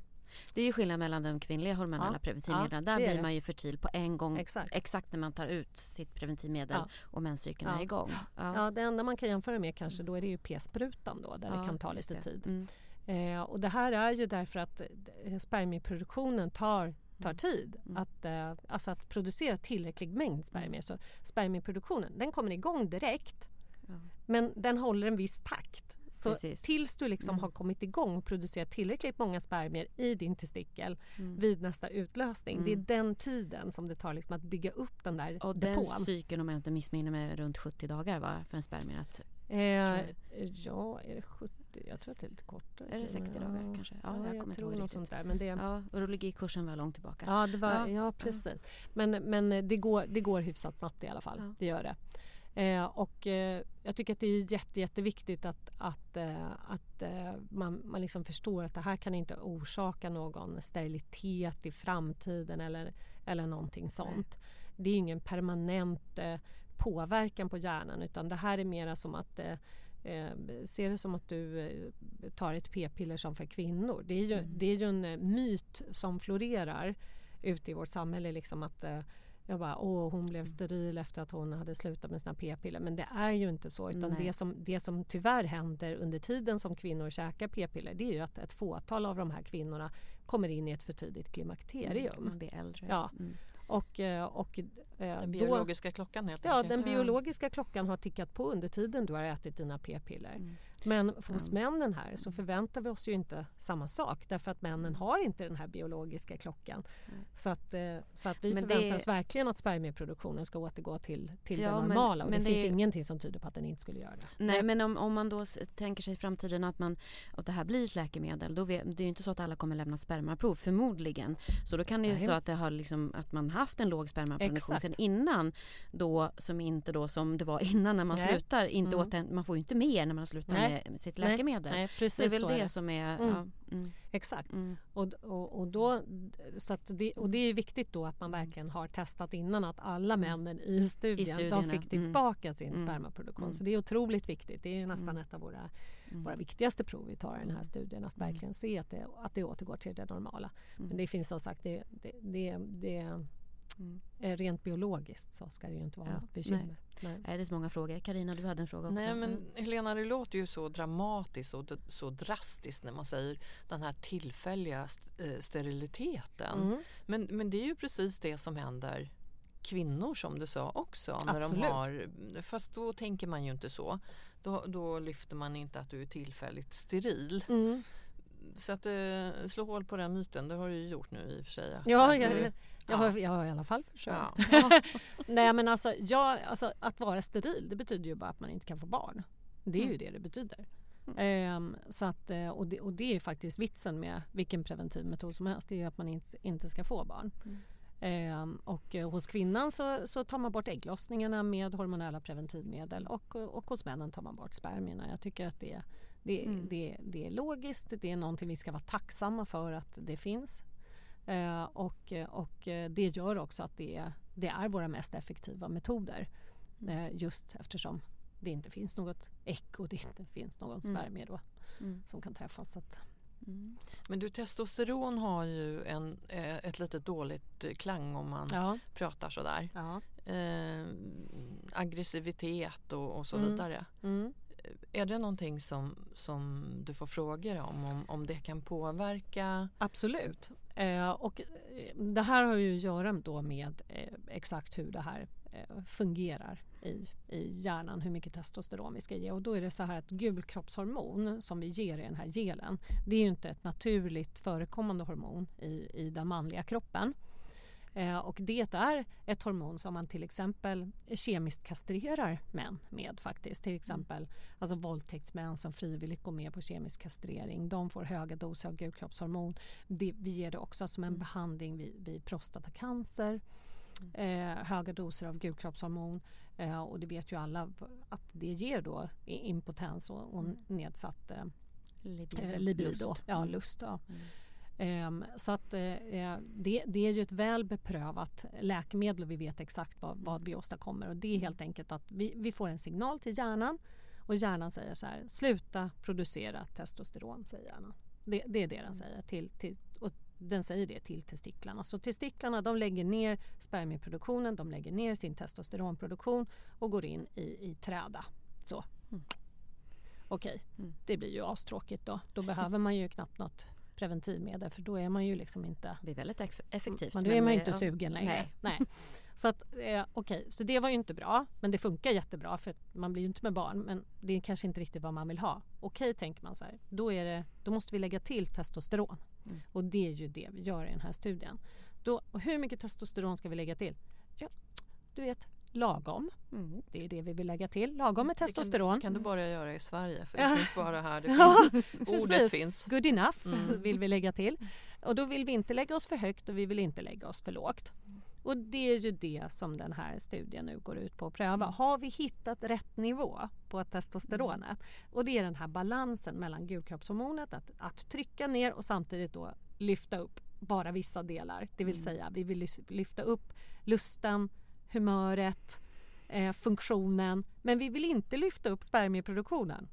Speaker 2: det är ju skillnad mellan de kvinnliga hormonella ja, preventivmedlen. Ja, Där blir det. man ju fertil på en gång exakt, exakt när man tar ut sitt preventivmedel ja. och menscykeln ja. är igång.
Speaker 3: Ja. ja, det enda man kan jämföra med kanske då är det ju p-sprutan då där det kan ta lite tid. Mm. Eh, och det här är ju därför att eh, spermieproduktionen tar tar mm. tid mm. att, eh, alltså att producera tillräcklig mängd spermier. Mm. Så spermieproduktionen den kommer igång direkt men den håller en viss takt. Så Precis. tills du liksom mm. har kommit igång och producerat tillräckligt många spermier i din testikel mm. vid nästa utlösning. Mm. Det är mm. den tiden som det tar liksom att bygga upp den där
Speaker 2: och
Speaker 3: depån.
Speaker 2: den cykeln om jag inte missminner mig runt 70 dagar va, för en spermie att
Speaker 3: Eh, ja, är det 70? Jag tror att det är lite kortare.
Speaker 2: Är det 60 dagar kanske? Ja, ja jag, jag kommer
Speaker 3: tror något sånt där. Men det,
Speaker 2: ja, urologikursen var långt tillbaka.
Speaker 3: Ja, det var, ja. ja precis. Men, men det, går, det går hyfsat snabbt i alla fall. Ja. Det gör det. Eh, och eh, jag tycker att det är jätte, jätteviktigt att, att, eh, att eh, man, man liksom förstår att det här kan inte orsaka någon sterilitet i framtiden eller, eller någonting sånt. Nej. Det är ingen permanent eh, påverkan på hjärnan utan det här är mera som att eh se det som att du tar ett p-piller som för kvinnor. Det är ju, mm. det är ju en myt som florerar ute i vårt samhälle. Liksom att jag bara, åh hon blev steril efter att hon hade slutat med sina p-piller. Men det är ju inte så. Utan det som, det som tyvärr händer under tiden som kvinnor käkar p-piller det är ju att ett fåtal av de här kvinnorna kommer in i ett för tidigt klimakterium. Mm,
Speaker 2: man blir äldre.
Speaker 3: Ja. Mm. Och, eh, och,
Speaker 1: eh, den biologiska då, klockan helt
Speaker 3: Ja, enkelt. den biologiska klockan har tickat på under tiden du har ätit dina p-piller. Mm. Men hos mm. männen här så förväntar vi oss ju inte samma sak därför att männen har inte den här biologiska klockan. Mm. Så, att, eh, så att vi men förväntar det... oss verkligen att spermieproduktionen ska återgå till, till ja, det normala men, och det, det finns är... ingenting som tyder på att den inte skulle göra det.
Speaker 2: Nej, men om, om man då tänker sig i framtiden att, man, att det här blir ett läkemedel då vet, det är ju inte så att alla kommer lämna spermaprov förmodligen. Så då kan det ju Nej. så att, det har liksom, att man haft en låg spermaproduktion sen innan då som inte då som det var innan när man Nej. slutar. Inte mm. åter, man får ju inte mer när man slutar Nej, med sitt läkemedel.
Speaker 3: Nej, precis
Speaker 2: det är väl
Speaker 3: så
Speaker 2: det,
Speaker 3: är
Speaker 2: som är...
Speaker 3: Mm.
Speaker 2: Ja, mm,
Speaker 3: Exakt.
Speaker 2: mm,
Speaker 3: Och, och, och, då, så att det, och det är viktigt då att man verkligen har testat innan att alla männen i studien, de
Speaker 2: studierna,
Speaker 3: fick
Speaker 2: mm.
Speaker 3: tillbaka sin
Speaker 2: Mm.
Speaker 3: spermaproduktion.
Speaker 2: Mm.
Speaker 3: Så det är otroligt viktigt. Det är nästan
Speaker 2: Mm.
Speaker 3: ett av våra,
Speaker 2: mm.
Speaker 3: våra viktigaste prov vi tar i den här studien. Att
Speaker 2: Mm.
Speaker 3: verkligen se att det, att det återgår till det normala.
Speaker 2: Mm.
Speaker 3: Men det finns som sagt, det, det, det, det
Speaker 2: Mm.
Speaker 3: är rent biologiskt så ska det ju inte vara
Speaker 2: Ja,
Speaker 3: något bekymmer. Nej.
Speaker 2: Nej, det är så många frågor. Karina du hade en fråga också.
Speaker 1: Nej men
Speaker 2: Mm.
Speaker 1: Helena det låter ju så dramatiskt och så drastiskt när man säger den här tillfälliga st- eh, steriliteten.
Speaker 3: Mm.
Speaker 1: Men, men det är ju precis det som händer kvinnor som du sa också. När de
Speaker 3: Absolut.
Speaker 1: har, fast då tänker man ju inte så. Då, då lyfter man inte att du är tillfälligt steril.
Speaker 3: Mm.
Speaker 1: Så att eh, slå hål på den myten, det har du ju gjort nu i och för sig.
Speaker 3: Ja, jag, jag, har, jag har i alla fall försökt. Nej men alltså, jag, alltså att vara steril det betyder ju bara att man inte kan få barn. Det är ju
Speaker 2: Mm.
Speaker 3: det det betyder. Ehm, så att, eh, och, det, och det är ju faktiskt vitsen med vilken preventivmetod som helst. Det är ju att man inte, inte ska få barn.
Speaker 2: Mm.
Speaker 3: Ehm, och eh, hos kvinnan så, så tar man bort ägglossningarna med hormonella preventivmedel och, och hos männen tar man bort spermierna. Jag tycker att det, det,
Speaker 2: Mm.
Speaker 3: det, det är logiskt. Det är någonting vi ska vara tacksamma för att det finns. Eh, och, och det gör också att det, det är våra mest effektiva metoder. Eh, just eftersom det inte finns något och det inte finns någon
Speaker 2: Mm.
Speaker 3: spermie då,
Speaker 2: Mm.
Speaker 3: som kan träffas.
Speaker 2: Mm.
Speaker 1: Men du, testosteron har ju en, eh, ett lite dåligt eh, klang om man
Speaker 3: ja,
Speaker 1: pratar sådär.
Speaker 3: ja.
Speaker 1: Eh, aggressivitet och, och så
Speaker 3: Mm.
Speaker 1: vidare.
Speaker 3: Mm.
Speaker 1: Är det någonting som, som du får frågor om, om? Om det kan påverka?
Speaker 3: Absolut. Eh, och eh, det här har ju att göra då med eh, exakt hur det här eh, fungerar i, i hjärnan, hur mycket testosteron vi ska ge. Och då är det så här att gulkroppshormon som vi ger i den här gelen, det är ju inte ett naturligt förekommande hormon i, i den manliga kroppen. Eh, och det är ett hormon som man till exempel kemiskt kastrerar män med faktiskt. Till exempel alltså våldtäktsmän som frivilligt går med på kemisk kastrering. De får höga doser av gulkroppshormon. Det, vi ger det också som en behandling vid, vid prostatacancer. Eh, höga doser av gulkroppshormon. Eh, och det vet ju alla att det ger då impotens och, och nedsatt eh,
Speaker 2: Libido.
Speaker 3: eh, libido.
Speaker 2: Lust.
Speaker 3: Ja,
Speaker 2: Mm.
Speaker 3: lust. Ja.
Speaker 2: Mm.
Speaker 3: Ehm, så att eh, eh, det, det är ju ett väl beprövat läkemedel och vi vet exakt vad, vad vi åstadkommer. Och det är helt enkelt att vi, vi får en signal till hjärnan och hjärnan säger så här, sluta producera testosteron, säger hjärnan. Det, det är det den säger. Till, till, och den säger det till testiklarna. Så testiklarna de lägger ner spermieproduktionen, de lägger ner sin testosteronproduktion och går in i, i träda. Så.
Speaker 2: Mm.
Speaker 3: Okej,
Speaker 2: Mm.
Speaker 3: det blir ju astråkigt då. Då behöver man ju knappt något preventivmedel för då är man ju liksom inte
Speaker 2: Det blir väldigt eff- effektivt.
Speaker 3: men då är man ju inte
Speaker 2: ja.
Speaker 3: sugen längre.
Speaker 2: Nej.
Speaker 3: Nej. Så att eh, okej, så det var ju inte bra men det funkar jättebra för att man blir ju inte med barn men det är kanske inte riktigt vad man vill ha. Okej tänker man så här, då, är det, då måste vi lägga till testosteron
Speaker 2: Mm.
Speaker 3: och det är ju det vi gör i den här studien. Då, hur mycket testosteron ska vi lägga till? Ja, du vet lagom.
Speaker 2: Mm.
Speaker 3: Det är det vi vill lägga till. Lagom med
Speaker 1: Det kan,
Speaker 3: testosteron.
Speaker 1: kan du bara göra i Sverige för det
Speaker 3: Ja.
Speaker 1: finns bara här. Det
Speaker 3: Ja,
Speaker 1: finns, ordet
Speaker 3: precis.
Speaker 1: finns.
Speaker 3: Good enough
Speaker 1: Mm.
Speaker 3: vill vi lägga till. Och då vill vi inte lägga oss för högt och vi vill inte lägga oss för lågt. Och det är ju det som den här studien nu går ut på att pröva. Har vi hittat rätt nivå på testosteronet? Och det är den här balansen mellan gulkroppshormonet, att, att trycka ner och samtidigt då lyfta upp bara vissa delar. Det vill säga vi vill lyfta upp lusten, humöret, eh, funktionen men vi vill inte lyfta upp spermieproduktionen.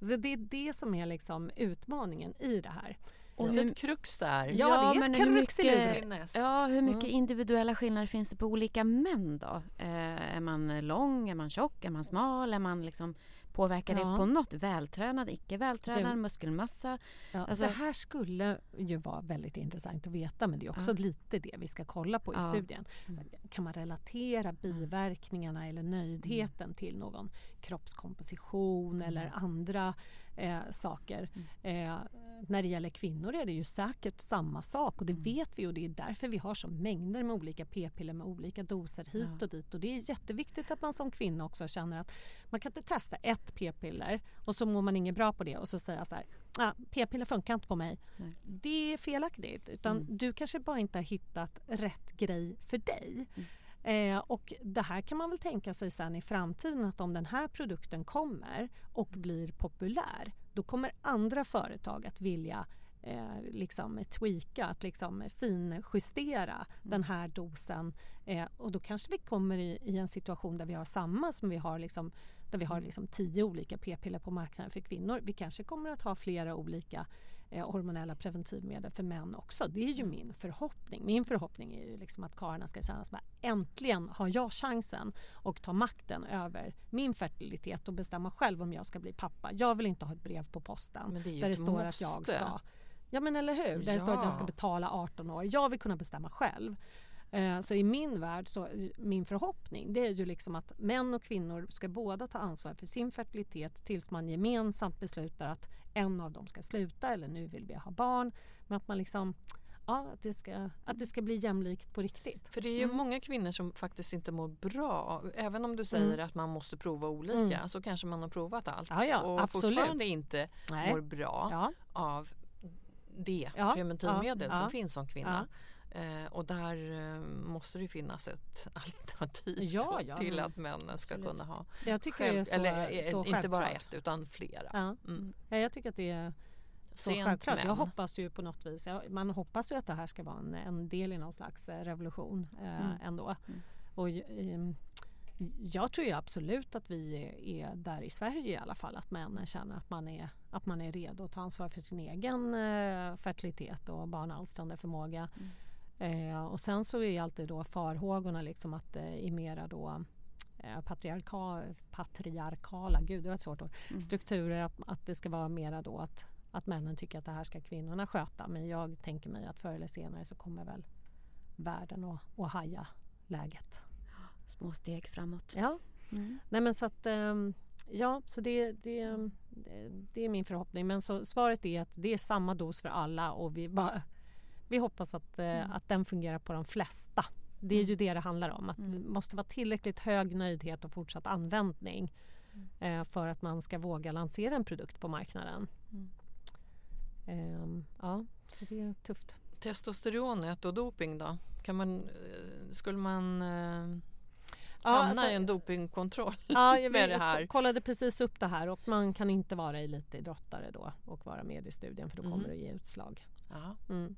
Speaker 3: Så det är det som är liksom utmaningen i det här.
Speaker 1: Och
Speaker 2: hur-
Speaker 1: ett krux där.
Speaker 3: Ja, det är ett
Speaker 2: men hur
Speaker 3: krux i
Speaker 2: mycket-
Speaker 3: livet.
Speaker 1: Finnes.
Speaker 2: Ja, hur mycket
Speaker 3: Mm.
Speaker 2: individuella skillnader finns det på olika män då? Eh, är man lång, är man tjock, är man smal, är man liksom Påverkar
Speaker 3: Ja.
Speaker 2: det på något? Vältränad, icke vältränad,
Speaker 3: Det-
Speaker 2: muskelmassa?
Speaker 3: Ja,
Speaker 2: Alltså-
Speaker 3: det här skulle ju vara väldigt intressant att veta men det är också
Speaker 2: Ja.
Speaker 3: lite det vi ska kolla på i studien.
Speaker 2: Mm.
Speaker 3: Kan man relatera biverkningarna eller nöjdheten till någon kroppskomposition eller andra eh, saker? Eh, när det gäller kvinnor är det ju säkert samma sak och det vet vi och det är därför vi har så mängder med olika p-piller med olika doser hit
Speaker 2: Ja.
Speaker 3: och dit och det är jätteviktigt att man som kvinna också känner att man kan inte testa ett p-piller och så mår man inget bra på det och så säga så här ah, p-piller funkar inte på mig.
Speaker 2: Nej.
Speaker 3: Det är felaktigt utan
Speaker 2: Mm.
Speaker 3: du kanske bara inte har hittat rätt grej för dig.
Speaker 2: Mm.
Speaker 3: Eh, och det här kan man väl tänka sig sen i framtiden att om den här produkten kommer och blir populär då kommer andra företag att vilja eh, liksom tweaka, att liksom finjustera mm. den här dosen. Eh, och då kanske vi kommer i, i, en situation där vi har samma som vi har liksom, där vi har liksom tio olika p-piller på marknaden för kvinnor. Vi kanske kommer att ha flera olika eh, hormonella preventivmedel för män också. Det är ju min förhoppning. Min förhoppning är ju liksom att karlarna ska känna att äntligen har jag chansen att ta makten över min fertilitet och bestämma själv om jag ska bli pappa. Jag vill inte ha ett brev på posten
Speaker 1: det
Speaker 3: där det står måste. att jag ska Ja men eller hur, där det står att jag ska betala 18 år. Jag vill kunna bestämma själv. Eh, så i min värld, så, min förhoppning det är ju liksom att män och kvinnor ska båda ta ansvar för sin fertilitet tills man gemensamt beslutar att en av dem ska sluta eller nu vill vi ha barn. Men att man liksom Ja, att det, ska, att det ska bli jämlikt på riktigt.
Speaker 1: För det är ju mm. många kvinnor som faktiskt inte mår bra. Även om du säger mm. att man måste prova olika mm. så kanske man har provat allt
Speaker 3: ja, ja,
Speaker 1: och
Speaker 3: absolut.
Speaker 1: fortfarande inte Nej. mår bra ja. av det ja, preventivmedel som finns som kvinna. Eh, och där eh, måste det finnas ett alternativ ja, ja, till att männen ska absolut. kunna ha
Speaker 3: jag tycker själv, det är så,
Speaker 1: eller
Speaker 3: eh, så
Speaker 1: inte bara ett utan flera.
Speaker 3: Ja. Mm. ja, jag tycker att det är så Sent självklart. Jag hoppas ju på något vis, man hoppas ju att det här ska vara en, en del i någon slags eh, revolution eh, mm. ändå. Mm. Och, eh, jag tror ju absolut att vi är där i Sverige i alla fall att männen känner att man är, att man är redo att ta ansvar för sin egen fertilitet och barnalstrande förmåga. Mm. Eh, och sen så är alltid då farhågorna liksom att det eh, är mera då eh, patriarka, patriarkala, gud det var ett svårt ord, mm. strukturer att, att det ska vara mera då att, att männen tycker att det här ska kvinnorna sköta men jag tänker mig att förr eller senare så kommer väl världen att, att haja läget.
Speaker 2: Små steg framåt.
Speaker 3: Ja. Mm. Nej men så att ehm, Ja, så det, det, det är min förhoppning. Men så svaret är att det är samma dos för alla och vi bara vi hoppas att, eh, mm. att den fungerar på de flesta. Det är mm. ju det det handlar om. Att mm. Det måste vara tillräckligt hög nöjdhet och fortsatt användning mm. eh, för att man ska våga lansera en produkt på marknaden. Eh, ja, så det är tufft.
Speaker 1: Testosteronet och doping då? Kan man, eh, skulle man eh, Ja, hamna alltså, i en dopingkontroll
Speaker 3: ja, jag med det här. kollade precis upp det här och man kan inte vara elitidrottare då och vara med i studien för då kommer mm. det ge utslag. Mm.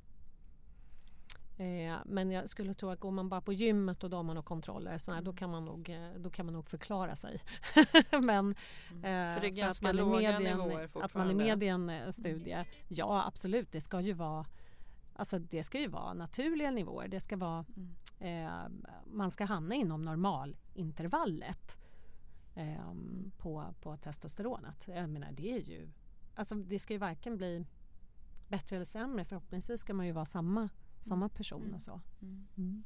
Speaker 3: Eh, men jag skulle tro att går man bara på gymmet och då har man kontroller så här, då, mm. kan man nog, eh, då kan man nog förklara sig. men
Speaker 1: mm. för det är ganska låga nivåer
Speaker 3: fortfarande. Att man är med i en eh, studie, ja absolut det ska ju vara Alltså det ska ju vara naturliga nivåer. Det ska vara, mm. eh, man ska hamna inom normalintervallet eh, på, på testosteronet. Jag menar det är ju, alltså det ska ju varken bli bättre eller sämre. Förhoppningsvis ska man ju vara samma samma person mm. och så. Mm. mm.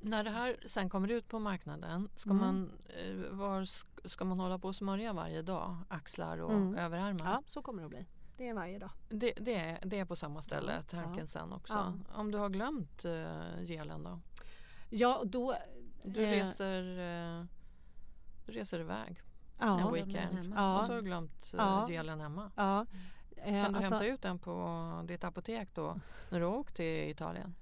Speaker 1: När det här sen kommer ut på marknaden, ska, mm. man, eh, var, ska man hålla på och smörja varje dag? Axlar och mm. överarmar?
Speaker 3: Ja, så kommer det att bli. Det är varje dag.
Speaker 1: Det, det, är, det är på samma ställe, tanken ja. sen också. Ja. Om du har glömt uh, gelen då?
Speaker 3: Ja, då...
Speaker 1: Du eh, reser, uh, du reser iväg ja. en weekend ja. och så har du glömt uh, ja. gelen hemma.
Speaker 3: Ja.
Speaker 1: Eh, kan du alltså, hämta ut den på ditt apotek då när du har åkt till Italien?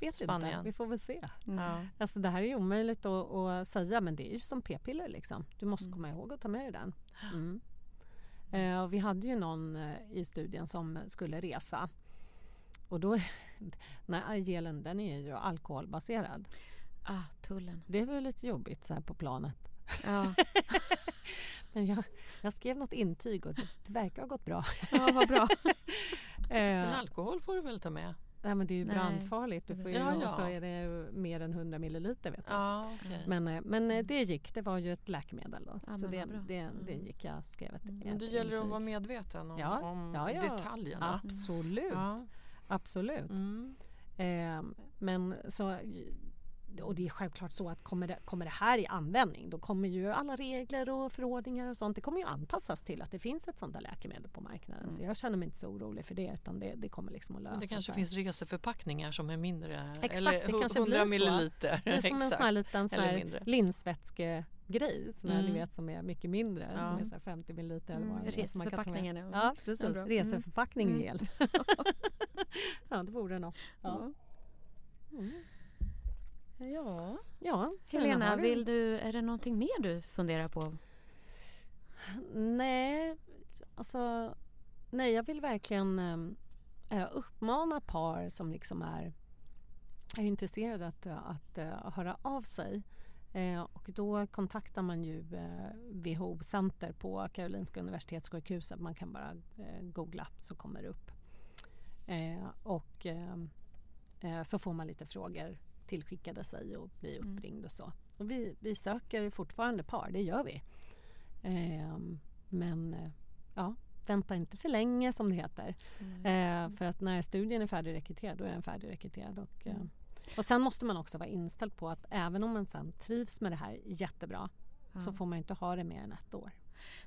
Speaker 3: Vet Spanien. inte, vi får väl se. Mm. Alltså det här är omöjligt att, att, säga men det är ju som p-piller liksom. Du måste mm. komma ihåg att ta med dig den. Mm. Eh, och vi hade ju någon eh, i studien som skulle resa och då, nej, gelen den är ju alkoholbaserad.
Speaker 2: Ah, tullen.
Speaker 3: Det var lite jobbigt så här på planet. Ja. Men jag, jag, skrev något intyg och det, det verkar ha gått bra.
Speaker 2: Ja, vad bra.
Speaker 1: men alkohol får du väl ta med?
Speaker 3: Nej men det är ju Nej. brandfarligt. Du får ju, ja, ja. så är det mer än 100 milliliter vet jag.
Speaker 1: Ja, okay.
Speaker 3: Men, eh, men eh, det gick. Det var ju ett läkemedel då. Ja, så det, det, det, mm. gick jag skrev ett,
Speaker 1: mm. Det gäller att vara medveten om, ja, om detaljerna.
Speaker 3: Absolut. Absolut. Mm. Eh, men så och det är självklart så att kommer det, kommer det här i användning då kommer ju alla regler och förordningar och sånt det kommer ju anpassas till att det finns ett sånt där läkemedel på marknaden. Mm. Så jag känner mig inte så orolig för det utan det, det kommer liksom att lösa
Speaker 1: sig. Det kanske
Speaker 3: sig.
Speaker 1: finns reseförpackningar som är mindre?
Speaker 3: Exakt,
Speaker 1: eller
Speaker 3: det kanske
Speaker 1: 100 milliliter.
Speaker 3: Det är som en sån här liten sån här linsvätske grej sån här, mm. ni vet som är mycket mindre ja. som är så 50 milliliter eller vad mm,
Speaker 2: Reseförpackningen
Speaker 3: ja precis, mm. reseförpackning mm. el. ja det vore något. Ja. Mm.
Speaker 2: Ja.
Speaker 3: Ja,
Speaker 2: Helena,
Speaker 3: du-
Speaker 2: vill du, är det någonting mer du funderar på?
Speaker 3: Nej, alltså... Nej, jag vill verkligen eh, uppmana par som liksom är, är intresserade att, att eh, höra av sig. Eh, och då kontaktar man ju eh, WHO-center på Karolinska Universitetssjukhuset. Man kan bara eh, googla så kommer det upp. Och eh, eh, så får man lite frågor tillskickade sig och blir
Speaker 2: Mm.
Speaker 3: uppringd och så. Och vi, vi söker fortfarande par, det gör vi. Eh, men ja, vänta inte för länge som det heter.
Speaker 2: Mm.
Speaker 3: Eh, för att när studien är färdigrekryterad då är den färdigrekryterad. Och, eh, och sen måste man också vara inställd på att även om man sen trivs med det här jättebra så får man inte ha det mer än ett år.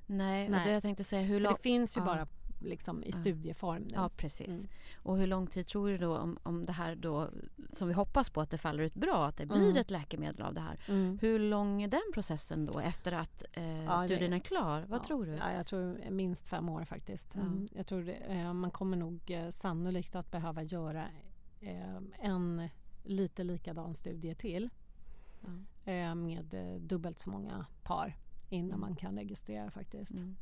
Speaker 2: Nej,
Speaker 3: Nej.
Speaker 2: Och det jag tänkte säga, hur lång...
Speaker 3: det finns ju
Speaker 2: ja.
Speaker 3: bara liksom i studieform nu.
Speaker 2: Ja, precis.
Speaker 3: Mm.
Speaker 2: Och hur lång tid tror du då om, om det här då, som vi hoppas på att det faller ut bra, att det blir
Speaker 3: Mm.
Speaker 2: ett läkemedel av det här.
Speaker 3: Mm.
Speaker 2: Hur lång är den processen då efter att eh,
Speaker 3: Ja,
Speaker 2: studien är klar? Vad
Speaker 3: ja,
Speaker 2: tror du?
Speaker 3: Ja, jag tror minst fem år faktiskt. Mm, Jag tror det, eh, man kommer nog eh, sannolikt att behöva göra eh, en lite likadan studie till eh, med eh, dubbelt så många par innan
Speaker 2: Mm.
Speaker 3: man kan registrera faktiskt.
Speaker 2: Mm.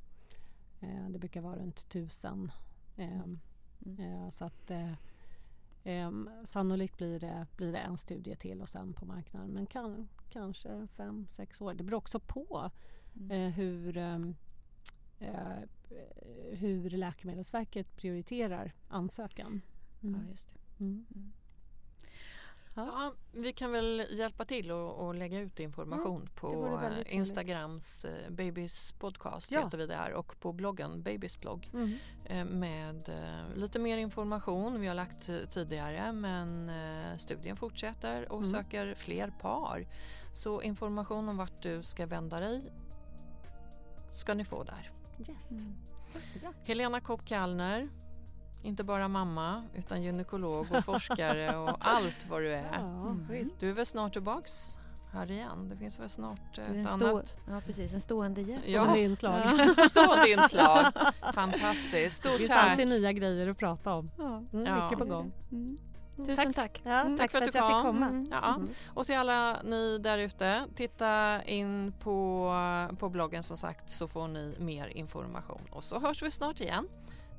Speaker 3: Eh, det brukar vara runt tusen. Eh,
Speaker 2: Mm.
Speaker 3: eh, så att sannolikt blir det, blir det en studie till och sen på marknaden. Men kan, kanske fem, sex år. Det beror också på
Speaker 2: Mm.
Speaker 3: hur, eh, hur Läkemedelsverket prioriterar ansökan.
Speaker 2: Ja, just det.
Speaker 3: Mm.
Speaker 1: Ja, vi kan väl hjälpa till och, och lägga ut information
Speaker 3: Mm,
Speaker 1: på eh. Instagrams eh, Babys podcast
Speaker 3: Ja.
Speaker 1: heter vi där och på bloggen Babys blogg
Speaker 3: Mm.
Speaker 1: eh, med eh, lite mer information. Vi har lagt eh, tidigare men eh, studien fortsätter och
Speaker 3: Mm.
Speaker 1: söker fler par. Så information om vart du ska vända dig ska ni få där.
Speaker 3: Yes,
Speaker 2: Mm.
Speaker 1: Helena Kopp Kallner, inte bara mamma utan gynekolog och forskare och allt vad du är.
Speaker 3: Ja,
Speaker 2: Mm.
Speaker 1: Du är väl snart tillbaks här igen? Det finns väl snart
Speaker 2: Du är en
Speaker 1: ett annat
Speaker 2: ja, precis, en stående gäst.
Speaker 1: Ja.
Speaker 3: Stående inslag.
Speaker 1: stående inslag. Fantastiskt.
Speaker 3: Det
Speaker 1: Stort
Speaker 3: finns
Speaker 1: tack.
Speaker 3: alltid nya grejer att prata om.
Speaker 2: Ja.
Speaker 3: Mm,
Speaker 1: Ja.
Speaker 3: Mycket på gång.
Speaker 2: Mm. Tusen tack.
Speaker 3: Ja,
Speaker 2: Mm.
Speaker 3: tack,
Speaker 1: för
Speaker 3: för
Speaker 1: att
Speaker 3: att
Speaker 1: du
Speaker 3: jag
Speaker 1: kom.
Speaker 3: fick komma.
Speaker 2: Mm.
Speaker 1: Ja.
Speaker 3: Mm.
Speaker 1: Och till alla ni där ute, titta in på, på bloggen som sagt så får ni mer information. Och så hörs vi snart igen.